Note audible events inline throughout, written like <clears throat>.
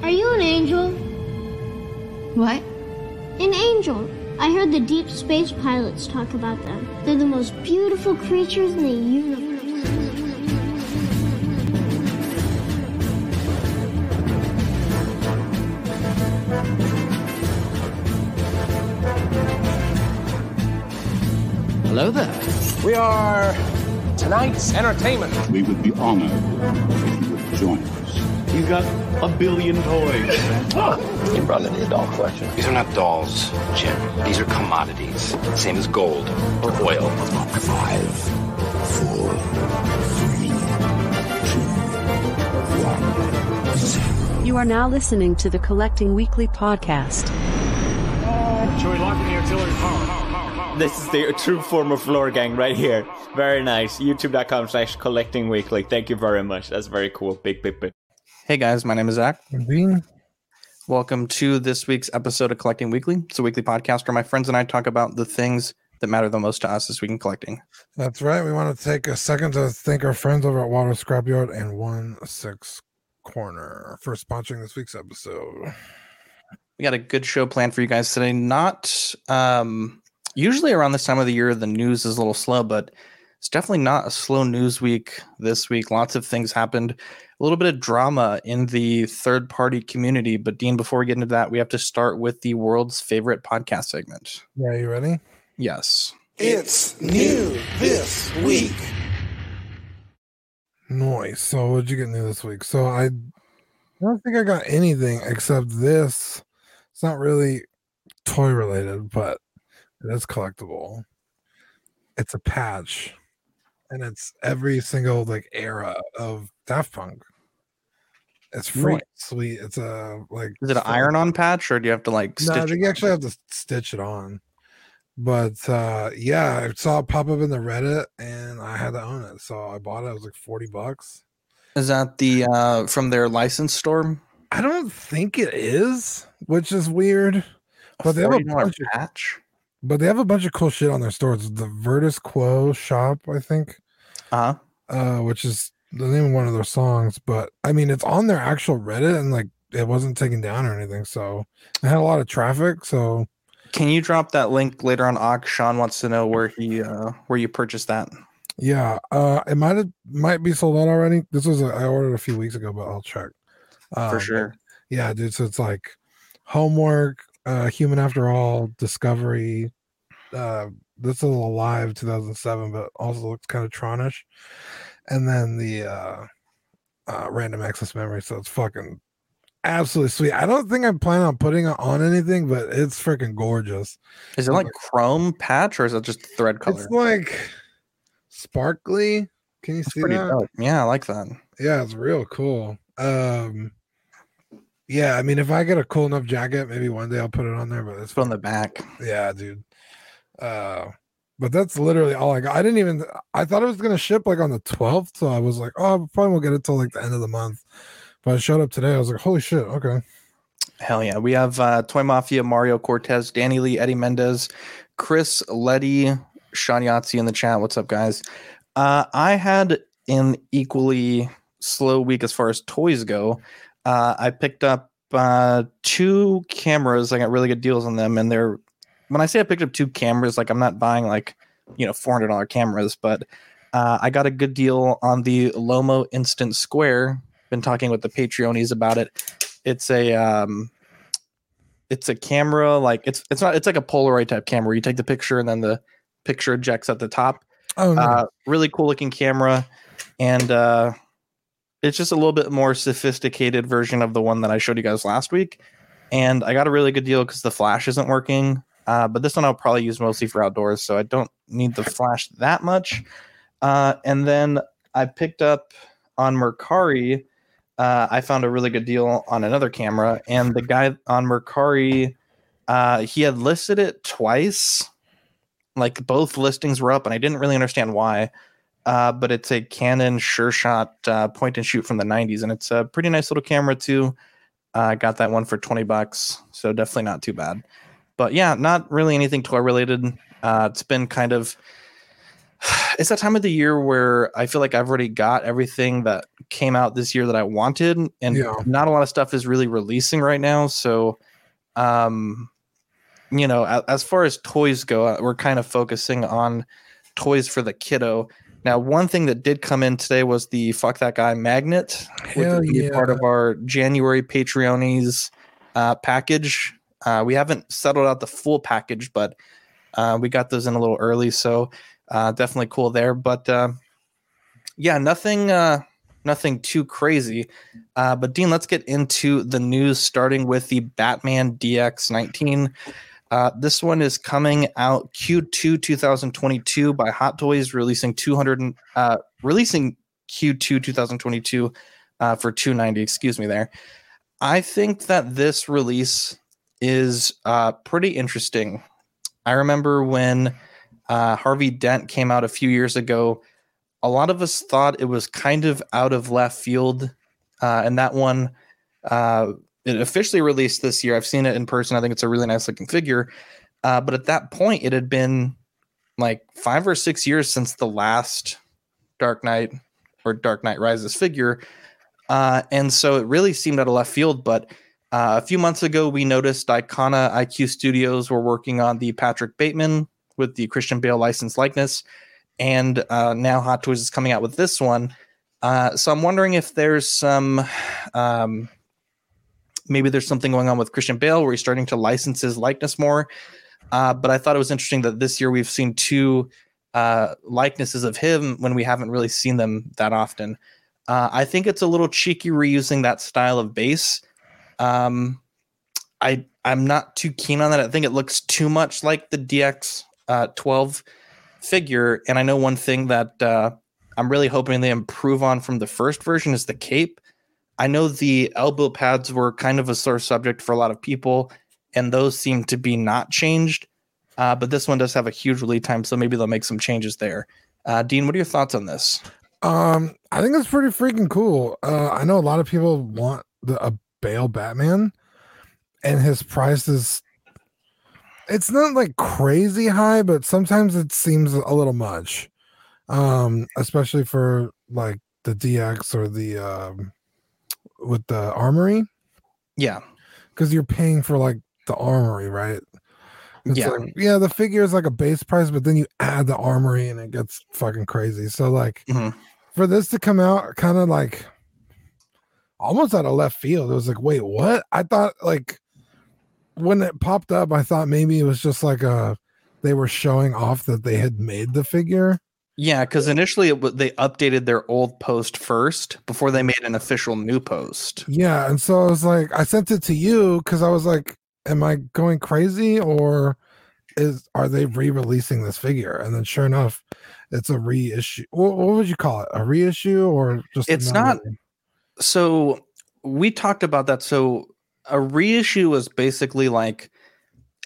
Are you an angel? What? An angel. I heard the deep space pilots talk about them. They're the most beautiful creatures in the universe. Hello there. We are tonight's entertainment. We would be honored if you would join us. You got a billion toys. You brought in the doll collection. These are not dolls, Jim. These are commodities. Same as gold or oil. Five, four, three, two, one, zero. You are now listening to the Collecting Weekly podcast. Joey, lock in the artillery power. This is the true form of floor gang right here. Very nice. YouTube.com slash collecting weekly. Thank you very much. That's very cool. Big, big, big. Hey guys, my name is Zach. Dean. Welcome to this week's episode of Collecting Weekly. It's a weekly podcast where my friends and I talk about the things that matter the most to us this week in collecting. That's right. We want to take a second to thank our friends over at Water Scrapyard and One Six Corner for sponsoring this week's episode. We got a good show planned for you guys today. Not um usually around this time of the year the news is a little slow, but it's definitely not a slow news week this week. Lots of things happened. A little bit of drama in the third party community. But Dean, before we get into that, we have to start with the world's favorite podcast segment. Yeah, you ready? Yes. It's new this week. Nice. So, what'd you get new this week? So, I don't think I got anything except this. It's not really toy related, but it is collectible. It's a patch, and it's every single like era of Daft Punk. It's free, Nice. sweet. It's a like. Is it an iron on patch or do you have to like No, I stitch? think it you actually have to stitch it on. But uh yeah, I saw it pop up in the Reddit and I had to own it. So I bought it. It was like 40 bucks. Is that the uh from their license store? I don't think it is, which is weird. But they have a $40 bunch of patch? but they have a bunch of cool shit on their stores. The Veridis Quo shop, I think, Uh-huh. uh, which is the name of one of their songs. But I mean, it's on their actual Reddit and like it wasn't taken down or anything. So it had a lot of traffic. So Can you drop that link later on? Ak Sean wants to know where he uh where you purchased that. Yeah, uh, it might have might be sold out already. This was a, I ordered a few weeks ago, but I'll check Um, For sure. Yeah, dude. So it's like homework, uh, human after all, discovery. Uh, this is alive 2007, but also looks kind of Tronish. And then the uh, uh, random access memory. So it's fucking absolutely sweet. I don't think I'm planning on putting it on anything, but it's freaking gorgeous. Is it like chrome patch or is it just thread color? It's like sparkly. Can you That's see that? dope. Yeah, I like that. Yeah, it's real cool. Um yeah, I mean if I get a cool enough jacket, maybe one day I'll put it on there, but it's Put on the back. yeah, dude. Uh but that's literally all I got. I didn't even I thought it was gonna ship like on the 12th, so I was like, oh probably won't get it till like the end of the month. But I showed up today, I was like, holy shit, okay. Hell yeah. We have uh Toy Mafia, Mario Cortez, Danny Lee, Eddie Mendez, Chris Letty, Sean Yahtzee in the chat. What's up, guys? Uh I had an equally slow week as far as toys go. Uh I picked up uh two cameras. I got really good deals on them, and they're when I say I picked up two cameras, like I'm not buying like you know four hundred dollar cameras, but uh, I got a good deal on the Lomo Instant Square. Been talking with the Patreonies about it. It's a um, it's a camera like it's it's not it's like a Polaroid type camera. You take the picture and then the picture ejects at the top. Oh no. Uh, really cool looking camera, and uh, it's just a little bit more sophisticated version of the one that I showed you guys last week. And I got a really good deal because the flash isn't working. Uh, but this one I'll probably use mostly for outdoors, so I don't need the flash that much. Uh, and then I picked up on Mercari. Uh, I found a really good deal on another camera, and the guy on Mercari, uh, he had listed it twice. Like both listings were up, and I didn't really understand why. Uh, but it's a Canon Sure Shot uh, point and shoot from the 90s, and it's a pretty nice little camera too. I got that one for 20 bucks, so definitely not too bad. But yeah, not really anything toy related. Uh, it's been kind of <sighs> it's that time of the year where I feel like I've already got everything that came out this year that I wanted, and Yeah. not a lot of stuff is really releasing right now. So, um, you know, a- as far as toys go, uh, we're kind of focusing on toys for the kiddo. Now, one thing that did come in today was the fuck that guy magnet, which Hell be a part of our January Patreonies uh, package. Uh, we haven't settled out the full package, but uh, we got those in a little early, so uh, definitely cool there. But uh, yeah, nothing, uh, nothing too crazy. Uh, but Dean, let's get into the news, starting with the Batman DX19. Uh, this one is coming out Q2 2022 by Hot Toys, releasing 200, uh, releasing Q2 2022 uh, for 290. Excuse me there. I think that this release is uh, pretty interesting. I remember when uh, Harvey Dent came out a few years ago. A lot of us thought it was kind of out of left field, uh, and that one uh, it officially released this year. I've seen it in person. I think it's a really nice looking figure. Uh, but at that point, it had been like five or six years since the last Dark Knight or Dark Knight Rises figure. Uh, and so it really seemed out of left field. But uh, a few months ago, we noticed Iconiq Studios were working on the Patrick Bateman with the Christian Bale license likeness. And uh, now Hot Toys is coming out with this one. Uh, so I'm wondering if there's some, um, maybe there's something going on with Christian Bale where he's starting to license his likeness more. Uh, but I thought it was interesting that this year we've seen two uh, likenesses of him when we haven't really seen them that often. I think it's a little cheeky reusing that style of base. Um, I I'm not too keen on that. I think it looks too much like the DX uh, 12 figure. And I know one thing that uh, I'm really hoping they improve on from the first version is the cape. I know the elbow pads were kind of a sore subject for a lot of people, and those seem to be not changed. Uh, but this one does have a huge lead time, so maybe they'll make some changes there. Uh, Dean, what are your thoughts on this? Um, I think it's pretty freaking cool. Uh, I know a lot of people want the a Bale Batman, and his price is. It's not like crazy high, but sometimes it seems a little much. Um, especially for like the DX or the um with the armory, Yeah, because you're paying for like the armory, right? It's Yeah. like, yeah, the figure is like a base price, but then you add the armory and it gets fucking crazy. So like Mhm. for this to come out kind of like almost out of left field, it was like, wait, what? I thought like when it popped up, I thought maybe it was just like a they were showing off that they had made the figure. yeah, because initially it, w- they updated their old post first before they made an official new post. Yeah, and so I was like, I sent it to you because I was like, am I going crazy or is are they re-releasing this figure? And then sure enough, it's a reissue. What, what would you call it? A reissue or just It's not- So we talked about that. So a reissue is basically like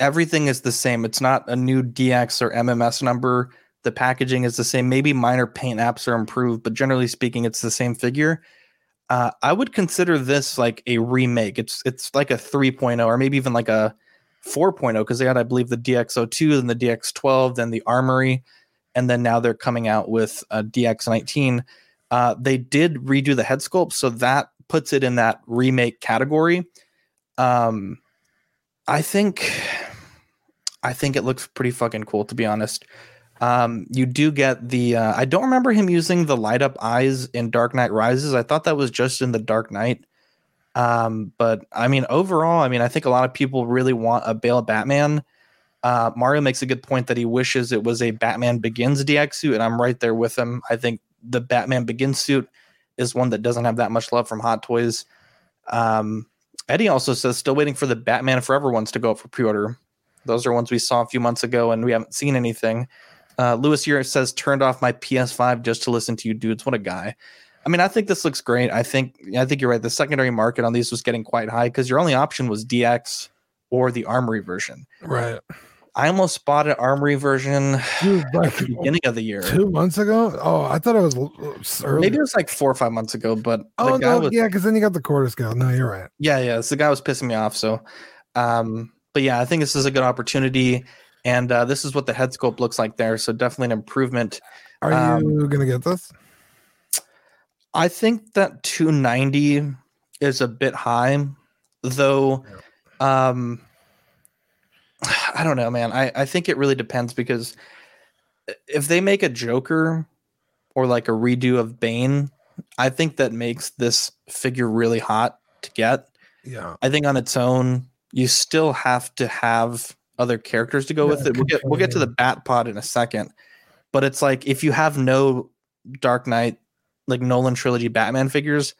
everything is the same. It's not a new DX or MMS number. The packaging is the same. Maybe minor paint apps are improved, but generally speaking, it's the same figure. Uh, I would consider this like a remake. It's it's like a 3.0 or maybe even like a 4.0 because they had, I believe, the DX02 and the DX12, then the Armory, and then now they're coming out with a DX19. Uh, they did redo the head sculpt, so that puts it in that remake category. Um, I think, I think it looks pretty fucking cool to be honest. Um, you do get the. Uh, I don't remember him using the light up eyes in Dark Knight Rises. I thought that was just in the Dark Knight. Um, but I mean, overall, I mean, I think a lot of people really want a Bale Batman. Uh, Mario makes a good point that he wishes it was a Batman Begins DX suit, and I'm right there with him. I think the Batman Begins suit is one that doesn't have that much love from Hot Toys. Um, Eddie also says still waiting for the Batman Forever ones to go up for pre-order. Those are ones we saw a few months ago, and we haven't seen anything. Uh, Lewis here says turned off my PS5 just to listen to you dudes. What a guy! I mean, I think this looks great. I think I think you're right. The secondary market on these was getting quite high because your only option was DX or the Armory version. right. I almost bought an Armory version Dude, <sighs> at the beginning of the year. two months ago. Oh, I thought it was early. Maybe it was like four or five months ago, but oh the guy no, was yeah, because then you got the quarter scale. No, you're right. yeah, yeah. So the guy was pissing me off. So, um, but yeah, I think this is a good opportunity, and uh, this is what the head sculpt looks like there. So definitely an improvement. Are Um, you gonna get this? I think that 290 is a bit high, though. Um, <sighs> I don't know, man. I, I think it really depends because uh, if they make a Joker or like a redo of Bane, I think that makes this figure really hot to get. Yeah. I think on its own, you still have to have other characters to go Yeah, with it. We'll get we'll get to the Bat Pod in a second, but it's like if you have no Dark Knight, like Nolan trilogy Batman figures,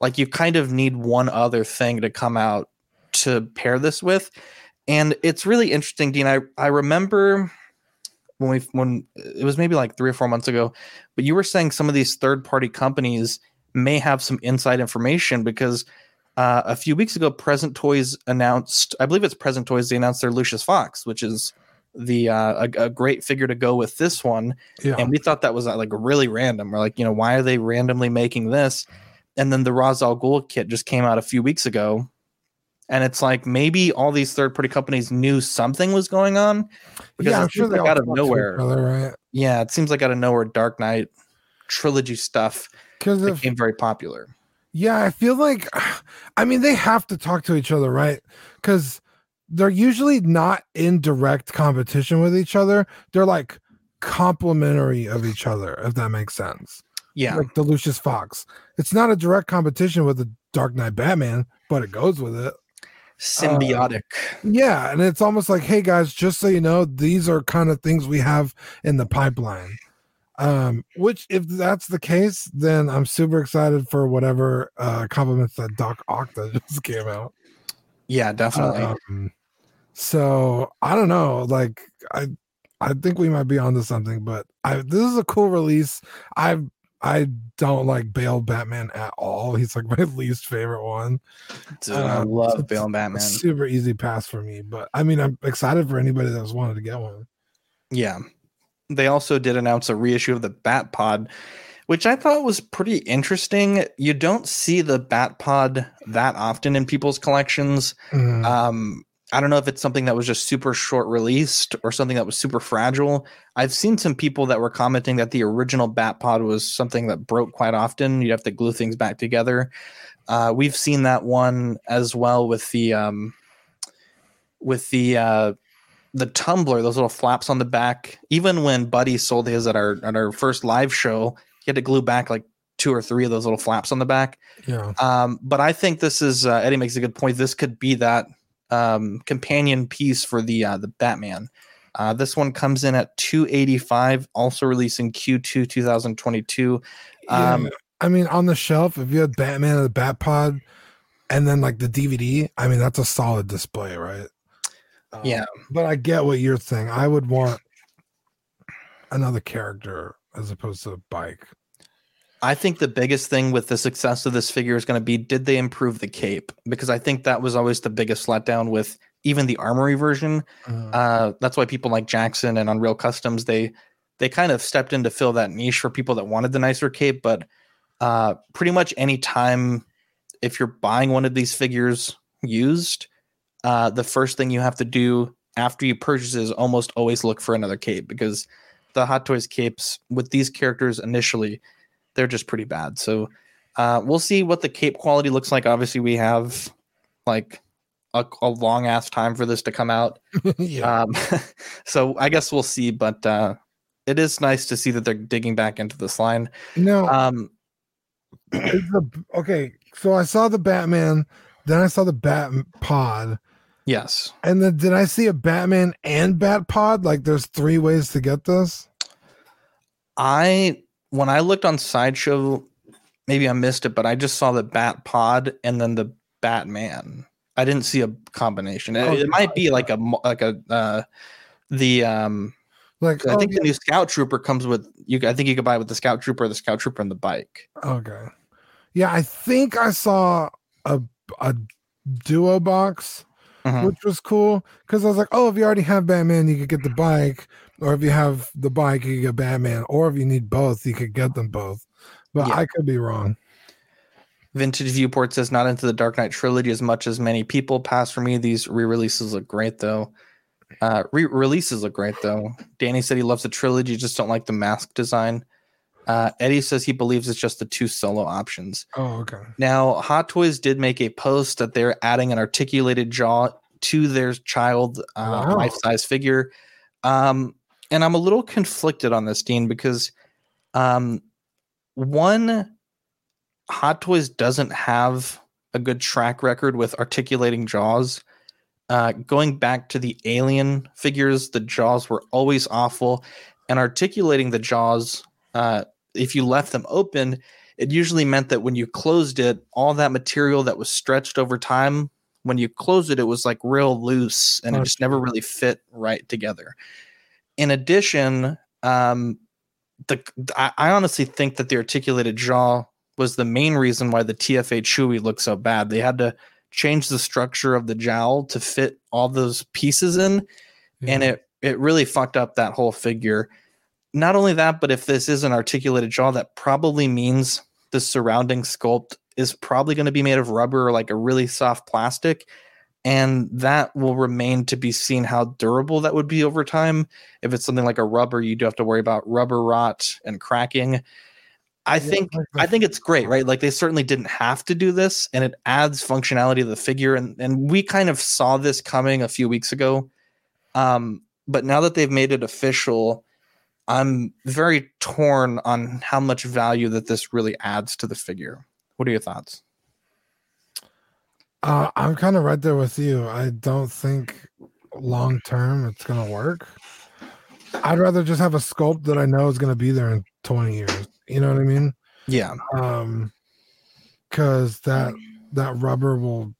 like you kind of need one other thing to come out to pair this with, and it's really interesting, Dean. I I remember when we when it was maybe like three or four months ago, but you were saying some of these third party companies may have some inside information because uh, a few weeks ago, Present Toys announced, I believe it's Present Toys, they announced their Lucius Fox, which is the uh, a, a great figure to go with this one. Yeah. And we thought that was uh, like really random. We're like, you know, why are they randomly making this? And then the Ra's al Ghul kit just came out a few weeks ago. And it's like maybe all these third party companies knew something was going on because yeah, it I'm sure seems they like out of talk to each nowhere. other, right? Yeah, it seems like out of nowhere, Dark Knight trilogy stuff Because if became very popular. Yeah, I feel like, <sighs> I mean, they have to talk to each other, right? Because they're usually not in direct competition with each other. They're like complementary of each other, if that makes sense. Yeah. Like the Lucius Fox. It's not a direct competition with the Dark Knight Batman, but it goes with it. Symbiotic. Yeah, and it's almost like, hey guys, just so you know, these are kind of things we have in the pipeline. Um, which if that's the case, then I'm super excited for whatever uh compliments that Doc Octa <laughs> just came out. yeah, definitely. Um, so I don't know, like I I think we might be onto something, but I this is a cool release. I I don't like Bale Batman at all. He's like <laughs> my least favorite one. Dude, I Um, love Bale Batman. Super easy pass for me, but I mean, I'm excited for anybody that's wanted to get one. Yeah. They also did announce a reissue of the Bat Pod, which I thought was pretty interesting. You don't see the Bat Pod that often in people's collections. Mm, Um, I don't know if it's something that was just super short released or something that was super fragile. I've seen some people that were commenting that the original Batpod was something that broke quite often. You'd have to glue things back together. Uh, we've seen that one as well with the um, with the uh, the tumbler, those little flaps on the back. Even when Buddy sold his at our at our first live show, he had to glue back like two or three of those little flaps on the back. yeah. Um, but I think this is uh, Eddie makes a good point. This could be that um, companion piece for the uh, the Batman. Uh, this one comes in at 285, also releasing Q2 2022. Um, yeah. I mean, on the shelf, if you had Batman and the Bat Pod and then like the DVD, I mean, that's a solid display, right? Um, Yeah. But I get what you're saying. I would want another character as opposed to a bike. I think the biggest thing with the success of this figure is going to be did they improve the cape? Because I think that was always the biggest letdown with even the armory version. Uh, Uh, that's why people like Jackson and Unreal Customs they they kind of stepped in to fill that niche for people that wanted the nicer cape. But uh, pretty much any time if you're buying one of these figures used, uh, the first thing you have to do after you purchase is almost always look for another cape because the Hot Toys capes with these characters initially they're just pretty bad. So uh, we'll see what the cape quality looks like. Obviously, we have like a, a long ass time for this to come out. <laughs> yeah. Um, <laughs> so I guess we'll see, but uh, it is nice to see that they're digging back into this line. no, Um, the, okay. So I saw the Batman, then I saw the Bat Pod, yes, and then did I see a Batman and Bat Pod? Like, there's three ways to get this. I when I looked on Sideshow, maybe I missed it, but I just saw the Bat Pod and then the Batman. I didn't see a combination. It, Oh, it might be like a like a uh, the um. Like, I oh, think yeah. the new Scout Trooper comes with you. I think you could buy it with the Scout Trooper, the Scout Trooper, and the bike. Okay. Yeah, I think I saw a a duo box, Mhm. which was cool because I was like, oh, if you already have Batman, you could get the bike, or if you have the bike, you get Batman, or if you need both, you could get them both. But Yeah. I could be wrong. Vintage Viewport says not into the Dark Knight trilogy as much as many people. Pass for me. These re-releases look great though. Uh, re- releases look great though. Danny said he loves the trilogy, just don't like the mask design. Uh, Eddie says he believes it's just the two solo options. Oh, okay. Now, Hot Toys did make a post that they're adding an articulated jaw to their child uh, Wow. life size figure. Um, and I'm a little conflicted on this, Dean, because um, one, Hot Toys doesn't have a good track record with articulating jaws. Uh, going back to the alien figures, the jaws were always awful, and articulating the jaws, uh, if you left them open, it usually meant that when you closed it, all that material that was stretched over time, when you closed it, it was like real loose and it just never really fit right together. In addition, um, the I, I honestly think that the articulated jaw was the main reason why the TFA Chewy looked so bad. They had to change the structure of the jowl to fit all those pieces in, and it it really fucked up that whole figure. Not only that, but if this is an articulated jaw, that probably means the surrounding sculpt is probably going to be made of rubber or like a really soft plastic. And that will remain to be seen how durable that would be over time. If it's something like a rubber, you do have to worry about rubber rot and cracking. I think I think it's great, right? Like they certainly didn't have to do this, and it adds functionality to the figure. And and we kind of saw this coming a few weeks ago. Um, but now that they've made it official, I'm very torn on how much value that this really adds to the figure. What are your thoughts? Uh, I'm kind of right there with you. I don't think long term it's gonna work. I'd rather just have a sculpt that I know is gonna be there in 20 years. You know what I mean? Yeah. Um, because that that rubber will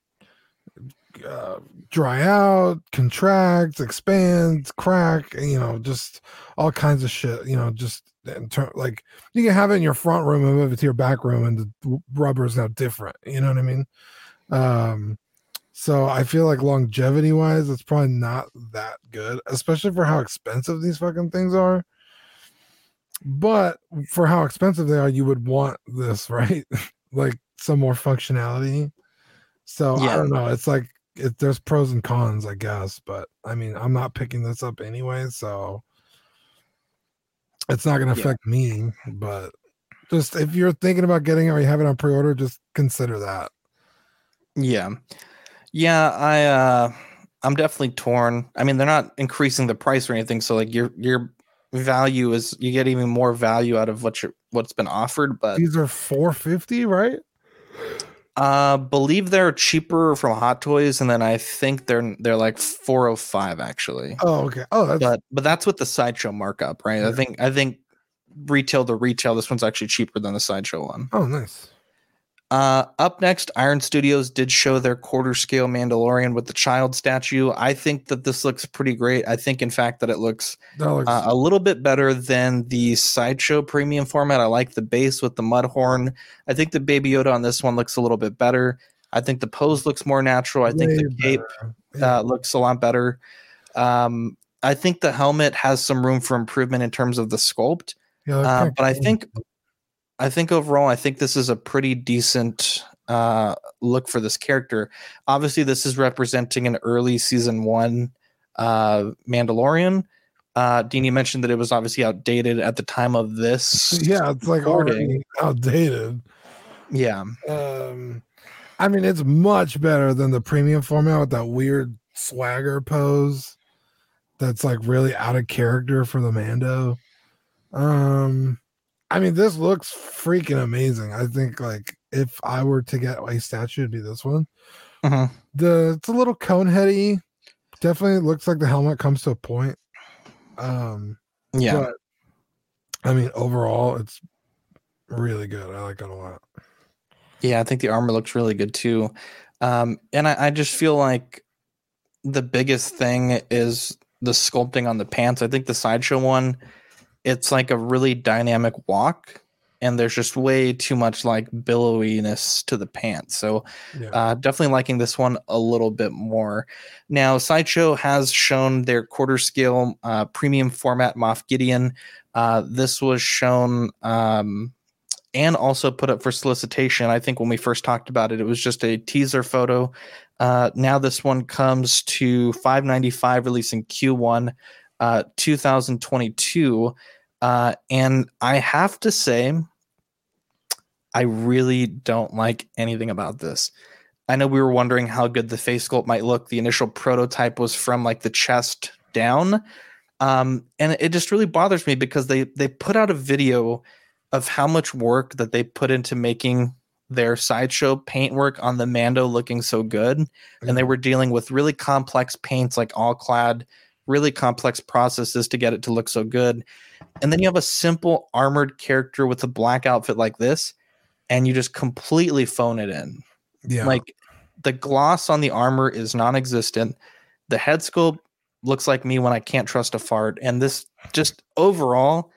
uh, dry out, contract, expand, crack. You know, just all kinds of shit. You know, just in ter- like you can have it in your front room and move it to your back room, and the rubber is now different. You know what I mean? Um, so I feel like longevity wise, it's probably not that good, especially for how expensive these fucking things are. But for how expensive they are, you would want this, <laughs> right? like some more functionality. So I don't know. It's like it, there's pros and cons, I guess. But I mean, I'm not picking this up anyway, so it's not going to Yeah. affect me. But just if you're thinking about getting it or you have it on pre-order, just consider that. Yeah. Yeah, I uh I'm definitely torn. I mean, they're not increasing the price or anything, so like your your value is you get even more value out of what what's been offered, but These are 450, right? uh believe they're cheaper from Hot Toys and then I think they're they're like 405 actually. Oh, okay. Oh, that's But but that's with the sideshow markup, right? I think I think retail to retail this one's actually cheaper than the sideshow one. oh nice. Uh, up next, Iron Studios did show their quarter scale Mandalorian with the child statue. I think that this looks pretty great. I think, in fact, that it looks That looks uh, a little bit better than the sideshow premium format. I like the base with the mud horn. I think the Baby Yoda on this one looks a little bit better. I think the pose looks more natural. I think way the cape uh, looks a lot better. Um, I think the helmet has some room for improvement in terms of the sculpt. Yeah, Uh, but I think, I think overall, I think this is a pretty decent uh, look for this character. Obviously, this is representing an early season one uh, Mandalorian. Uh, Dean, you mentioned that it was obviously outdated at the time of this. <laughs> yeah, it's like recording. already outdated. Yeah, Um, I mean, it's much better than the premium format with that weird swagger pose. That's like really out of character for the Mando. Um, I mean, this looks freaking amazing. I think like if I were to get a statue, it'd be this one. Mhm. The it's a little cone heady. Definitely looks like the helmet comes to a point. Um, yeah. but I mean, overall, it's really good. I like it a lot. Yeah, I think the armor looks really good too. Um, and I, I just feel like the biggest thing is the sculpting on the pants. I think the sideshow one, it's like a really dynamic walk, and there's just way too much like billowiness to the pants. So Yeah. uh, definitely liking this one a little bit more. Now, Sideshow has shown their quarter scale uh, premium format Moff Gideon. Uh, this was shown um, and also put up for solicitation. I think when we first talked about it, it was just a teaser photo. Uh, now this one comes to 595 releasing Q1 uh, 2022. Uh, and I have to say, I really don't like anything about this. I know we were wondering how good the face sculpt might look. The initial prototype was from like the chest down. Um, and it just really bothers me because they they put out a video of how much work that they put into making their sideshow paintwork on the Mando looking so good. Mm-hmm. And they were dealing with really complex paints like Alclad, really complex processes to get it to look so good. And then you have a simple armored character with a black outfit like this, and you just completely phone it in. Yeah. Like the gloss on the armor is non-existent. The head sculpt looks like me when I can't trust a fart. And this just overall,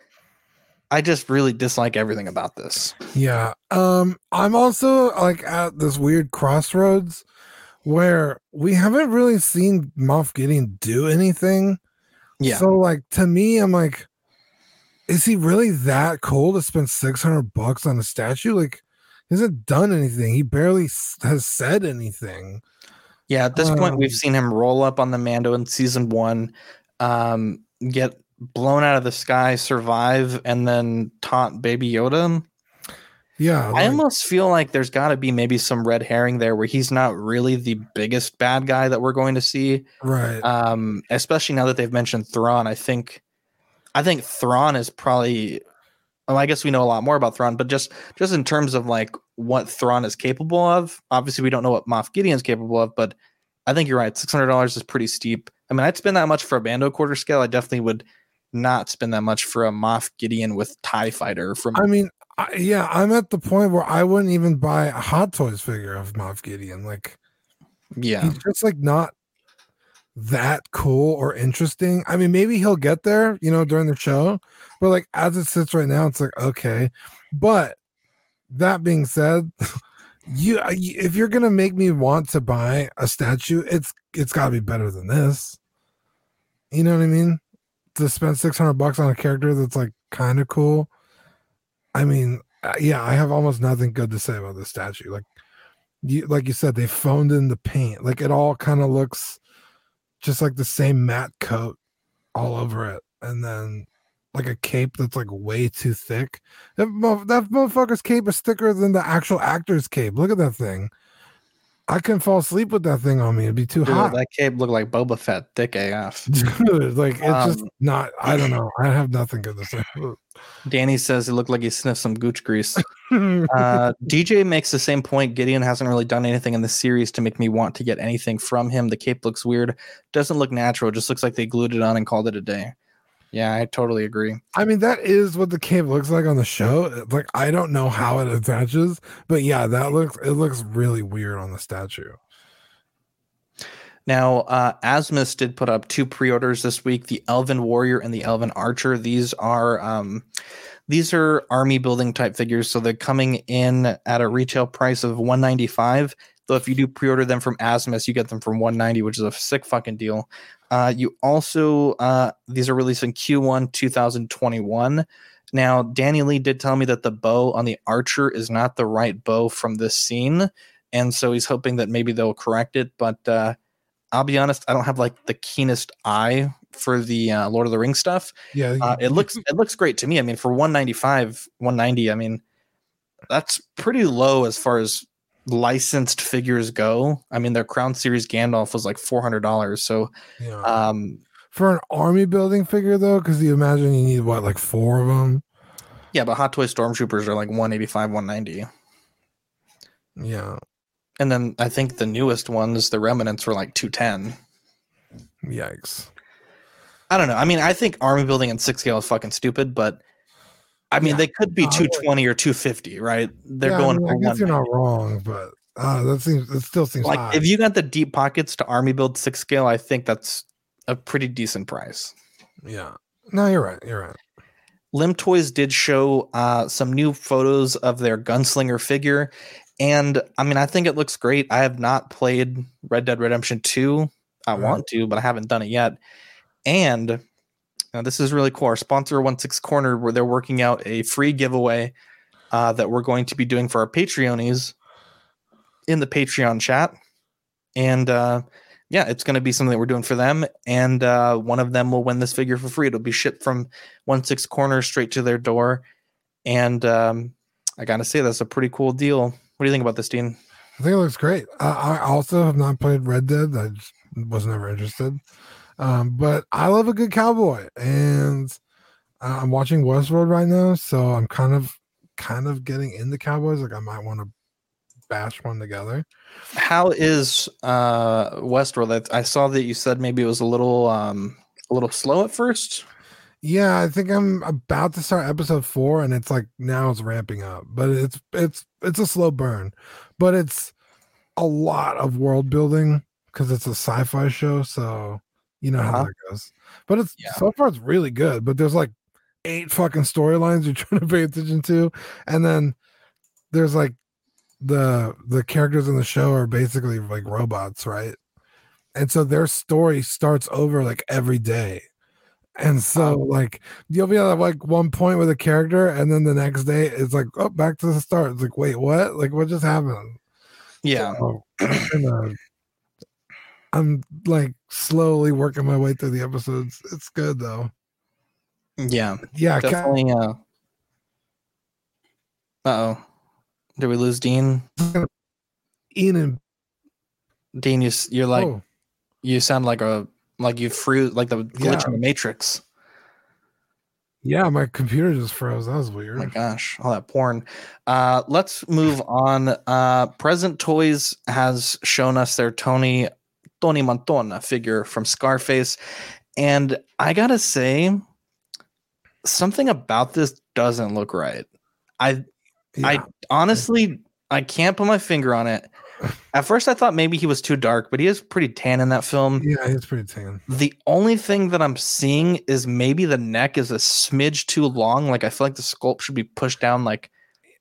I just really dislike everything about this. Yeah. Um, I'm also like at this weird crossroads where we haven't really seen Moff Gideon do anything. Yeah. So like to me, I'm like, is he really that cool to spend 600 bucks on a statue? Like, he hasn't done anything. He barely has said anything. Yeah, at this um, point, we've seen him roll up on the Mando in season one, um, get blown out of the sky, survive, and then taunt Baby Yoda. Yeah, like, I almost feel like there's got to be maybe some red herring there where he's not really the biggest bad guy that we're going to see. Right. Um, especially now that they've mentioned Thrawn, I think, I think Thrawn is probably. Well, I guess we know a lot more about Thrawn, but just just in terms of like what Thrawn is capable of, obviously we don't know what Moff Gideon is capable of, but I think you're right. Six hundred dollars is pretty steep. I mean, I'd spend that much for a Mando quarter scale. I definitely would not spend that much for a Moff Gideon with Tie Fighter. From I mean, I, yeah, I'm at the point where I wouldn't even buy a Hot Toys figure of Moff Gideon. Like, yeah, he's just like not that cool or interesting. I mean, maybe he'll get there, you know, during the show, but like as it sits right now, it's like okay. But that being said, <laughs> you if you're gonna make me want to buy a statue, it's it's got to be better than this. You know what I mean? to spend 600 bucks on a character that's like kind of cool. I mean, uh, yeah, I have almost nothing good to say about the statue. Like you like you said, they phoned in the paint. Like it all kind of looks just like the same matte coat all over it. And then like a cape that's like way too thick. That, that motherfucker's cape is thicker than the actual actor's cape. Look at that thing. I couldn't fall asleep with that thing on me. It'd be too Dude, hot. That cape looked like Boba Fett, thick AF. <laughs> Dude, like it's um, just not. I don't know. I have nothing good to say. Danny says it looked like he sniffed some gooch grease. <laughs> uh, DJ makes the same point. Gideon hasn't really done anything in the series to make me want to get anything from him. The cape looks weird. Doesn't look natural. Just looks like they glued it on and called it a day. Yeah, I totally agree. I mean, that is what the cape looks like on the show. Like, I don't know how it attaches, but yeah, that looks it looks really weird on the statue. Now, uh, Asmus did put up two pre-orders this week: the Elven Warrior and the Elven Archer. These are um, these are army building type figures, so they're coming in at a retail price of one ninety five. Though if you do pre-order them from Asmus, you get them from 190, which is a sick fucking deal. Uh, you also uh, these are released in Q1 2021. Now, Danny Lee did tell me that the bow on the Archer is not the right bow from this scene, and so he's hoping that maybe they'll correct it. But uh, I'll be honest, I don't have like the keenest eye for the uh, Lord of the Rings stuff. Yeah, uh, it looks it looks great to me. I mean, for 195, 190, I mean, that's pretty low as far as licensed figures go. I mean, their Crown Series Gandalf was like four hundred dollars. So, yeah. um, for an army building figure though, because you imagine you need what like four of them. Yeah, but Hot Toy Stormtroopers are like one eighty five, one ninety. Yeah, and then I think the newest ones, the Remnants, were like two ten. Yikes! I don't know. I mean, I think army building in six scale is fucking stupid, but I mean, yeah. they could be 220 or 250, right? They're yeah, going. I, mean, I guess you're not wrong, but uh, that seems it still seems like high. if you got the deep pockets to army build six scale, I think that's a pretty decent price. Yeah. No, you're right. You're right. Lim Toys did show uh, some new photos of their gunslinger figure, and I mean, I think it looks great. I have not played Red Dead Redemption 2. I right. want to, but I haven't done it yet. And now, this is really cool. Our sponsor, One Six Corner, where they're working out a free giveaway uh, that we're going to be doing for our Patreonies in the Patreon chat. and uh, yeah, it's going to be something that we're doing for them, and uh, one of them will win this figure for free. It'll be shipped from One Six Corner straight to their door, and um, I gotta say that's a pretty cool deal. What do you think about this, Dean? I think it looks great. I, also have not played Red Dead. I was never interested. Um, but I love a good cowboy, and uh, I'm watching Westworld right now, so I'm kind of kind of getting into cowboys. Like I might want to bash one together. How is uh Westworld? I, I saw that you said maybe it was a little um a little slow at first. Yeah, I think I'm about to start episode four, and it's like now it's ramping up, but it's it's it's a slow burn, but it's a lot of world building because it's a sci-fi show, so you know how Uh-huh. that goes. But it's Yeah. so far it's really good. But there's like eight fucking storylines you're <laughs> trying to pay attention to, and then there's like the the characters in the show are basically like robots, right? And so their story starts over like every day. And so like you'll be at like one point with a character, and then the next day it's like, oh, back to the start. It's like, wait, what? Like what just happened? Yeah. So, <clears throat> I'm, like slowly working my way through the episodes. It's good though. Yeah. Yeah, Definitely uh uh-oh. Did we lose Dean? Ian and Dean, you you're like oh, you sound like a like you froze like the glitch Yeah. in the matrix. yeah, my computer just froze. That was Oh weird. my gosh, all that porn. Uh, let's move on. Uh, Present Toys has shown us their Tony Tony Montana figure from Scarface, and I gotta say, something about this doesn't look right. I I honestly I can't put my finger on it. <laughs> At first, I thought maybe he was too dark, but he is pretty tan in that film. yeah, he's pretty tan. The only thing that I'm seeing is maybe the neck is a smidge too long. Like I feel like the sculpt should be pushed down like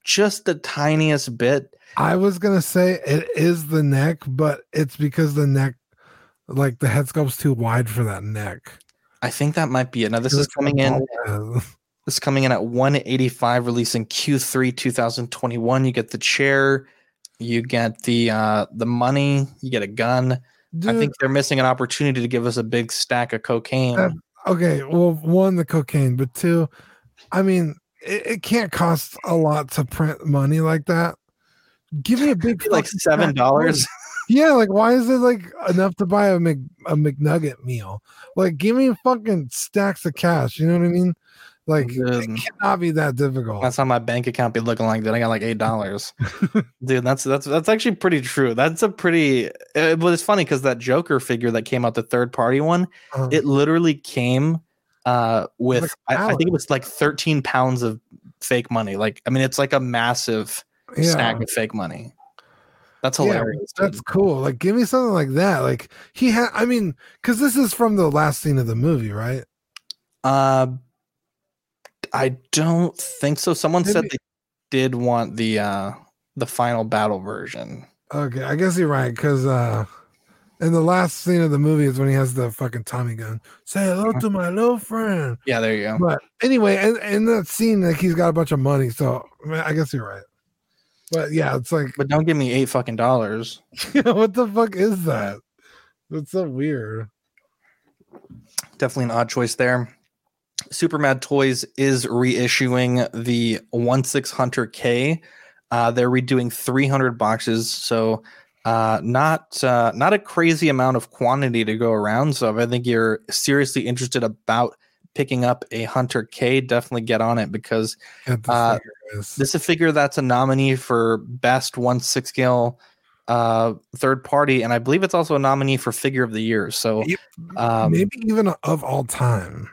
just the tiniest bit. I was gonna say it is the neck, but it's because the neck, like the head sculpt's too wide for that neck. I think that might be it. Now this is coming in. <laughs> This is coming in at 185, releasing Q3 2021. You get the chair, you get the uh the money, you get a gun. I think they're missing an opportunity to give us a big stack of cocaine. That- okay, well, one the cocaine, but two, I mean, it, it can't cost a lot to print money like that. Give me a <laughs> big like seven dollars. Yeah, like why is it like enough to buy a Mc, a McNugget meal? Like, give me fucking stacks of cash. You know what I mean? Like, it cannot be that difficult. That's how my bank account be looking like that. I got like eight dollars, <laughs> dude. That's that's that's actually pretty true. That's a pretty. Uh, but it's funny because that Joker figure that came out, the third party one, Uh, it literally came uh with Like I, I think it was like 13 pounds of fake money. Like I mean, it's like a massive yeah. stack of fake money. That's hilarious. dude. That's cool. Like, give me something like that. Like, he had, I mean, because this is from the last scene of the movie, right? Uh, I don't think so. Someone said they did want the uh the final battle version. Okay, I guess you're right. Because, uh, in the last scene of the movie is when he has the fucking Tommy gun. Say hello to my little friend. Yeah, there you go. But anyway, in, in that scene, like, he's got a bunch of money. So, I, mean, I guess you're right. But yeah, it's like, But don't give me eight fucking dollars. <laughs> what the fuck is that? That's so weird. Definitely an odd choice there. Super Mad Toys is reissuing the One Six Hunter K. Uh, they're redoing 300 boxes, so uh, not uh, not a crazy amount of quantity to go around. So if I think you're seriously interested about picking up a Hunter K, definitely get on it because Uh, this is a figure that's a nominee for best one six scale uh third party and i believe it's also a nominee for figure of the year so um Maybe even of all time.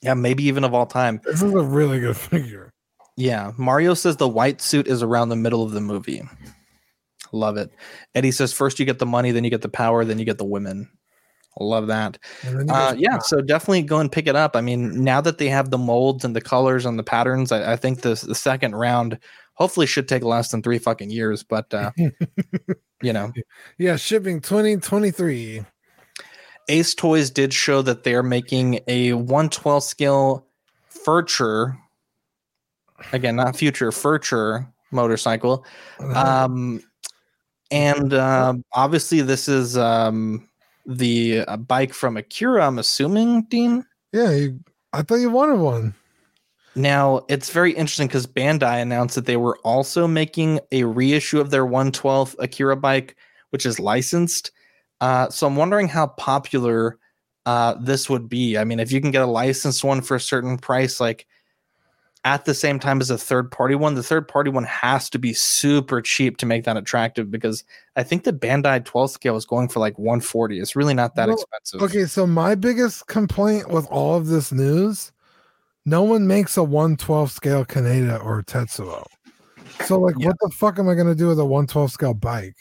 yeah maybe even of all time This is a really good figure. yeah mario says the white suit is around the middle of the movie love it eddie says first you get the money then you get the power then you get the women love that. And then you uh yeah so definitely go and pick it up. I mean now that they have the molds and the colors and the patterns i, I think this the second round hopefully should take less than three fucking years but uh <laughs> you know. Yeah, shipping 2023. Ace Toys did show that they're making a 112 scale Furture, again, not future Furture motorcycle. Um, And uh, obviously, this is um, the uh, bike from Akira. I'm assuming, Dean. Yeah, you, I thought you wanted one. Now it's very interesting because Bandai announced that they were also making a reissue of their 112th Akira bike, which is licensed. Uh, so I'm wondering how popular uh, this would be. I mean, if you can get a licensed one for a certain price, like at the same time as a third party one, the third party one has to be super cheap to make that attractive because I think the Bandai 12 scale is going for like 140. It's really not that Well, expensive. Okay, so my biggest complaint with all of this news, no one makes a 112 scale Kaneda or Tetsuo. So like what the fuck am I gonna do with a 112 scale bike?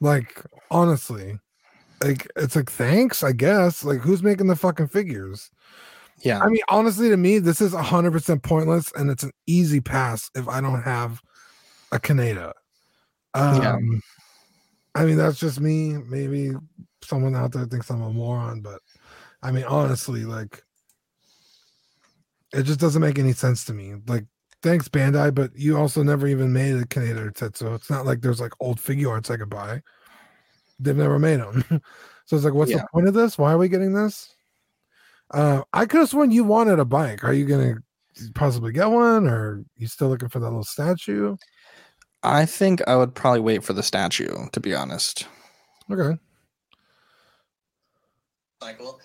Like honestly. Like it's like thanks, I guess. Like who's making the fucking figures? Yeah. I mean, honestly, to me, this is 100% pointless and it's an easy pass if I don't have a Kaneda. Um, Yeah. I mean, that's just me. Maybe someone out there thinks I'm a moron, but I mean, honestly, like, it just doesn't make any sense to me. Like, thanks, Bandai, but you also never even made a Kaneda or Tetsuo. It's not like there's like old figure arts I could buy. They've never made them. <laughs> so it's like, what's Yeah. the point of this? Why are we getting this? Uh, I could have sworn you wanted a bike. Are you gonna possibly get one, or you still looking for that little statue? I think I would probably wait for the statue, to be honest. Okay. Cycle.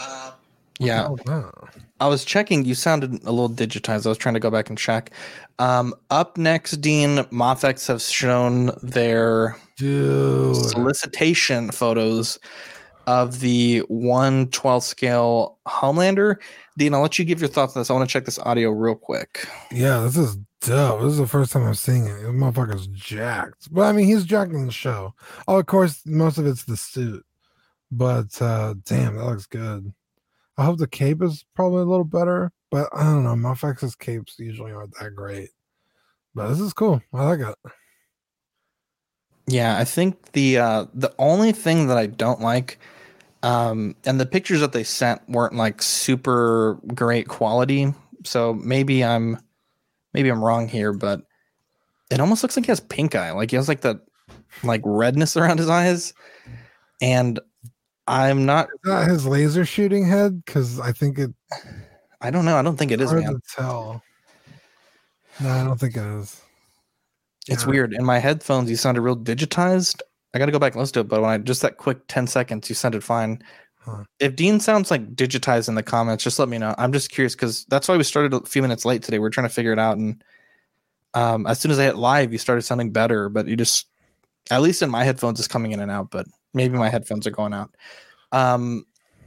Uh, Yeah. Oh, wow. I was checking. You sounded a little digitized. I was trying to go back and check. Um, up next, Dean Mafex have shown their Dude. solicitation photos of the 112 scale Homelander. Dean, I'll let you give your thoughts on this. I want to check this audio real quick. Yeah, this is dope. This is the first time I'm seeing it. This motherfucker's jacked. But I mean, he's jacked in the show. Oh, of course, most of it's the suit. But uh damn, that looks good. I hope the cape is probably a little better. But I don't know. Mafex's capes usually aren't that great. But this is cool. I like it. Yeah, I think the uh the only thing that I don't like um and the pictures that they sent weren't like super great quality. So maybe I'm maybe I'm wrong here, but it almost looks like he has pink eye. Like he has like that like redness around his eyes. And I'm not Is that his laser shooting head? Because I think it I don't know. I don't think it is, hard man. to tell. No, I don't think it is. It's Yeah. weird. In my headphones, you sounded real digitized. I got to go back and listen to it, but when I just that quick 10 seconds, you sounded fine. Huh. If Dean sounds like digitized in the comments, just let me know. I'm just curious because that's why we started a few minutes late today. We are trying to figure it out. And um, as soon as I hit live, you started sounding better, but you just, at least in my headphones, is coming in and out, but maybe my headphones are going out. Um,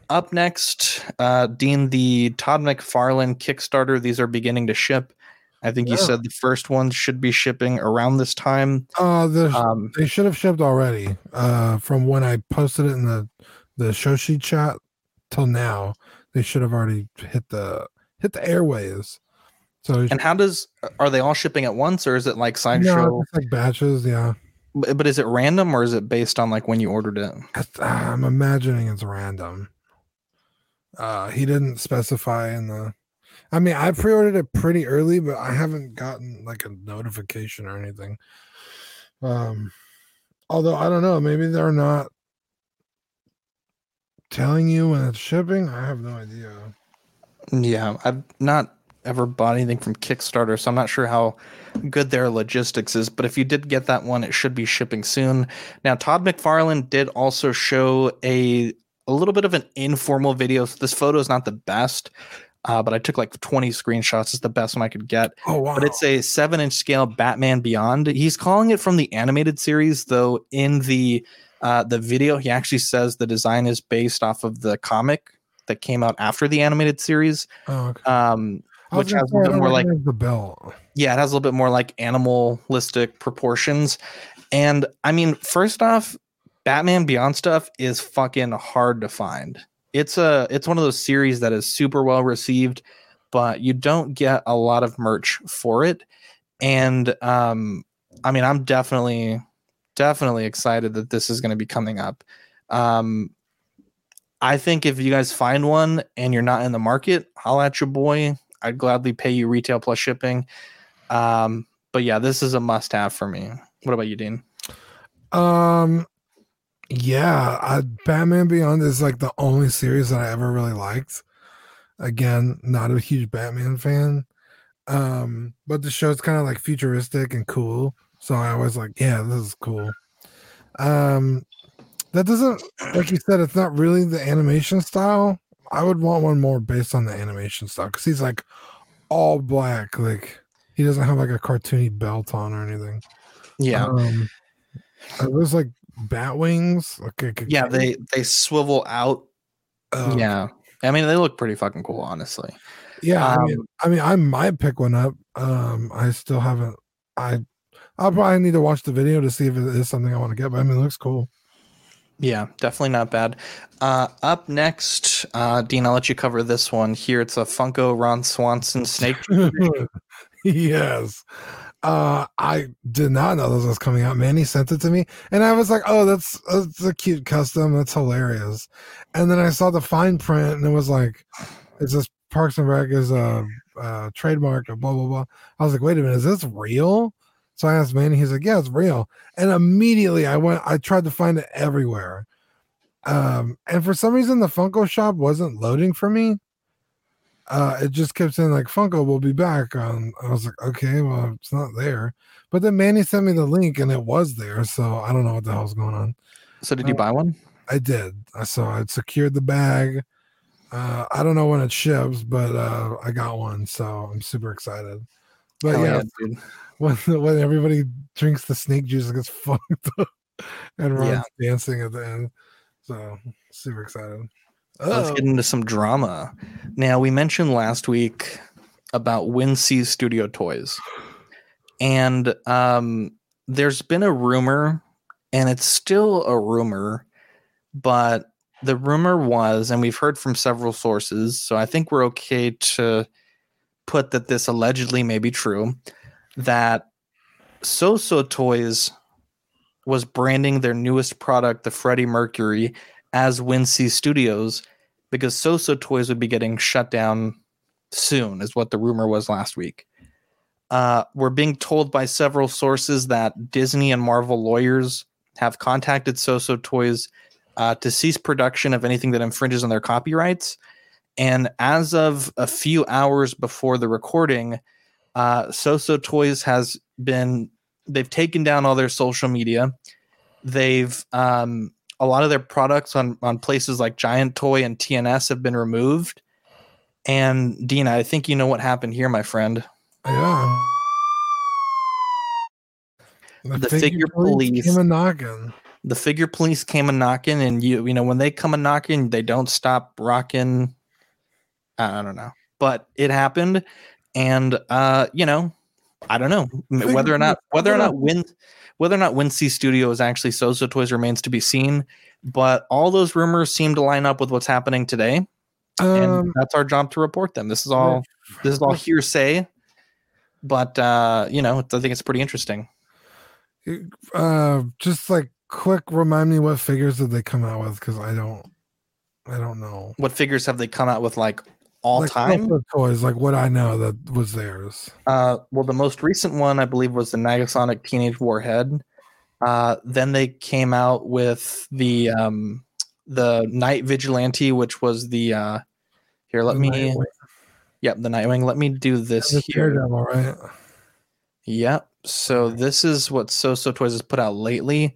up next, uh, Dean, the Todd McFarlane Kickstarter. These are beginning to ship. I think you Yeah. said the first one should be shipping around this time. Uh, the, Um, they should have shipped already. Uh, from when I posted it in the the show sheet chat till now, they should have already hit the hit the airways. So And how does are they all shipping at once, or is it like no, sideshow? it's like batches. Yeah, But, but is it random, or is it based on like when you ordered it? Ah, I'm imagining it's random. Uh, he didn't specify in the. I mean, I pre-ordered it pretty early, but I haven't gotten like a notification or anything. Um, although I don't know, maybe they're not telling you when it's shipping. I have no idea. Yeah, I've not ever bought anything from Kickstarter, so I'm not sure how good their logistics is. But if you did get that one, it should be shipping soon. Now, Todd McFarlane did also show a a little bit of an informal video. So this photo is not the best, uh, but I took like 20 screenshots. It's the best one I could get. Oh wow! But it's a seven inch scale Batman Beyond. He's calling it from the animated series, though. In the uh, the video, he actually says the design is based off of the comic that came out after the animated series. Oh, okay. Um, which has a bit more like the belt. yeah, it has a little bit more like animalistic proportions. And I mean, first off, Batman Beyond stuff is fucking hard to find. It's a it's one of those series that is super well received, but you don't get a lot of merch for it. And um, I mean, I'm definitely definitely excited that this is going to be coming up. Um, I think if you guys find one and you're not in the market, holla at your boy. I'd gladly pay you retail plus shipping. Um, but yeah, this is a must have for me. What about you, Dean? Um, yeah, I, Batman Beyond is like the only series that I ever really liked. Again, not a huge Batman fan. Um, but the show's kind of like futuristic and cool. So I was like, yeah, this is cool. Um, that doesn't, like you said, it's not really the animation style. I would want one more based on the animation style because he's like all black. Like he doesn't have like a cartoony belt on or anything. Yeah. Um, it was like bat wings. Okay. Yeah, they they swivel out. Oh. Yeah. I mean, they look pretty fucking cool, honestly. Yeah, I Um, mean, I mean, I might pick one up. Um, I still haven't. I, I'll probably need to watch the video to see if it is something I want to get. But I mean, it looks cool. Yeah, definitely not bad. Uh, up next, uh, Dean, I'll let you cover this one. Here, it's a Funko Ron Swanson snake. <laughs> yes. Uh, I did not know this was coming out. Manny sent it to me, and I was like, "Oh, that's that's a cute custom. That's hilarious." And then I saw the fine print, and it was like, "It's this Parks and Rec is a, a trademark of blah blah blah." I was like, "Wait a minute, is this real?" So I asked Manny. He's like, "Yeah, it's real." And immediately I went. I tried to find it everywhere, um, and for some reason the Funko shop wasn't loading for me uh it just kept saying like funko will be back. Um i was like okay well it's not there. But then manny sent me the link and it was there so i don't know what the hell's going on. So, did you Uh, buy one? i did. So i secured the bag. Uh i don't know when it ships but uh i got one so i'm super excited. But Hell yeah, dude. <laughs> when when everybody drinks the snake juice it gets <laughs> fucked up and Ron's Yeah. dancing at the end. So super excited Let's Oh. get into some drama. Now, we mentioned last week about Wincy Studio Toys, and um, there's been a rumor, and it's still a rumor, but the rumor was, and we've heard from several sources, so I think we're okay to put that this allegedly may be true, that Soso Toys was branding their newest product, the Freddie Mercury, as Wincy Studios because Soso Toys would be getting shut down soon, is what the rumor was last week. Uh, we're being told by several sources that Disney and Marvel lawyers have contacted Soso Toys uh, to cease production of anything that infringes on their copyrights. And as of a few hours before the recording, uh, Soso Toys has been, they've taken down all their social media. They've, um, a lot of their products on on places like Giant Toy and TNS have been removed. And Dean, I think you know what happened here, my friend. yeah The figure police- came a knocking The figure police came a knocking, and you you know when they come a knocking, they don't stop rocking. I don't know, but it happened, and uh, you know, I don't know whether or not whether or not Win whether or not Wincy Studio is actually Soso Toys remains to be seen. But all those rumors seem to line up with what's happening today. and Um, that's our job to report them. This is all this is all hearsay, but uh, you know, I think it's pretty interesting. uh just like quick remind me what figures did they come out with because i don't i don't know What figures have they come out with like all like time? Toys like what i know that was theirs Uh, well, the most recent one I believe was the Negasonic Teenage Warhead. Uh, then they came out with the um, the Night Vigilante, which was the uh, here. Let The me. Nightwing. Yep, the Nightwing. Let me do this here. Daredevil, right Yep. So this is what Soso Toys has put out lately.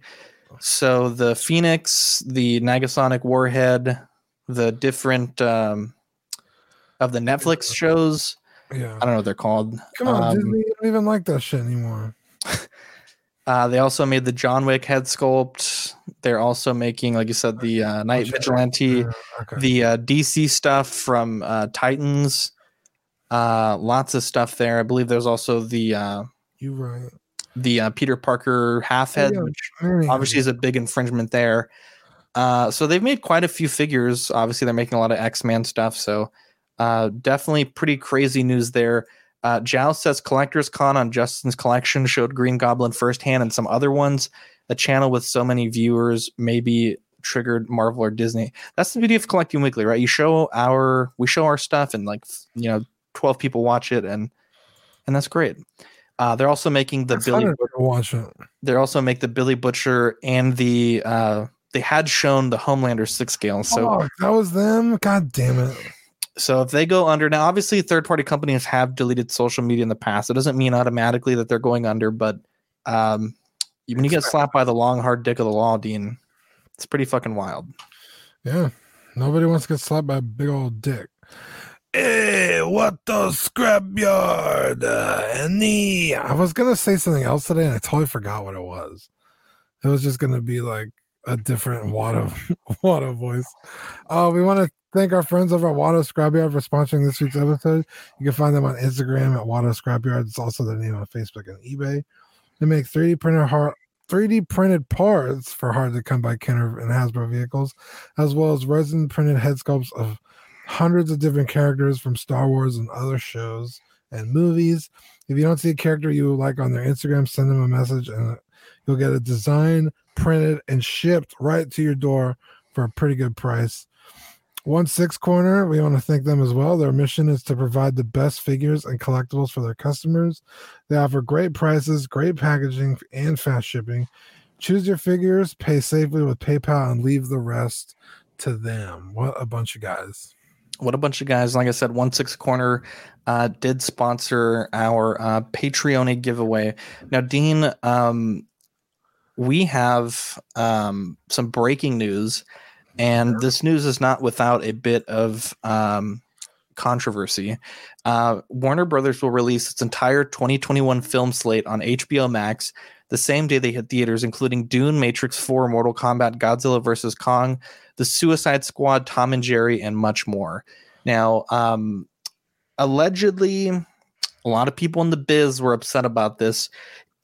So the Phoenix, the Negasonic Warhead, the different um, of the Netflix shows. yeah I don't know what they're called. come on Um, disney you don't even like that shit anymore <laughs> Uh, they also made the John Wick head sculpt. They're also making, like you said, the uh, Night Vigilante, Yeah, okay. the uh, DC stuff from uh, Titans. Uh, lots of stuff there. I believe there's also the uh, you right the uh, Peter Parker half head, yeah, which obviously is a big infringement there. Uh, so they've made quite a few figures. Obviously, they're making a lot of X Men stuff. So uh, definitely pretty crazy news there. Uh, Joust says Collectors Con on Justin's collection showed Green Goblin firsthand and some other ones. A channel with so many viewers maybe triggered Marvel or Disney. That's the beauty of collecting weekly, right? You show our we show our stuff and like you know 12 people watch it and and that's great. Uh, they're also making the Billy. started to watch it. They're also make the Billy Butcher and the. Uh, they had shown the Homelander six scale. So oh, that was them. God damn it. So if they go under now, obviously third party companies have deleted social media in the past. It doesn't mean automatically that they're going under, but um, when you get slapped by the long hard dick of the law, Dean, it's pretty fucking wild. Yeah. Nobody wants to get slapped by a big old dick. Hey, what the scrapyard? Uh, any? I was gonna say something else today, and I totally forgot what it was. It was just gonna be like a different Watto <laughs> Watto voice. Uh, we want to thank our friends over at Watto Scrapyard for sponsoring this week's episode. You can find them on Instagram at Watto Scrapyard. It's also their name on Facebook and eBay. They make 3D printed hard 3D printed parts for hard to come by Kenner and Hasbro vehicles, as well as resin printed head sculpts of hundreds of different characters from Star Wars and other shows and movies. If you don't see a character you like on their Instagram, send them a message and you'll get a design printed and shipped right to your door for a pretty good price. One Six Corner, we want to thank them as well. Their mission is to provide the best figures and collectibles for their customers. They offer great prices, great packaging, and fast shipping. Choose your figures, pay safely with PayPal, and leave the rest to them. What a bunch of guys. What a bunch of guys. Like I said, One Six Corner uh, did sponsor our uh, Patreon giveaway. Now, Dean, um, we have um, some breaking news, and this news is not without a bit of um, controversy. Uh, Warner Brothers will release its entire 2021 film slate on HBO Max the same day they hit theaters, including Dune, Matrix 4, Mortal Kombat, Godzilla vs. Kong, The Suicide Squad, Tom and Jerry, and much more. Now, um, allegedly, a lot of people in the biz were upset about this.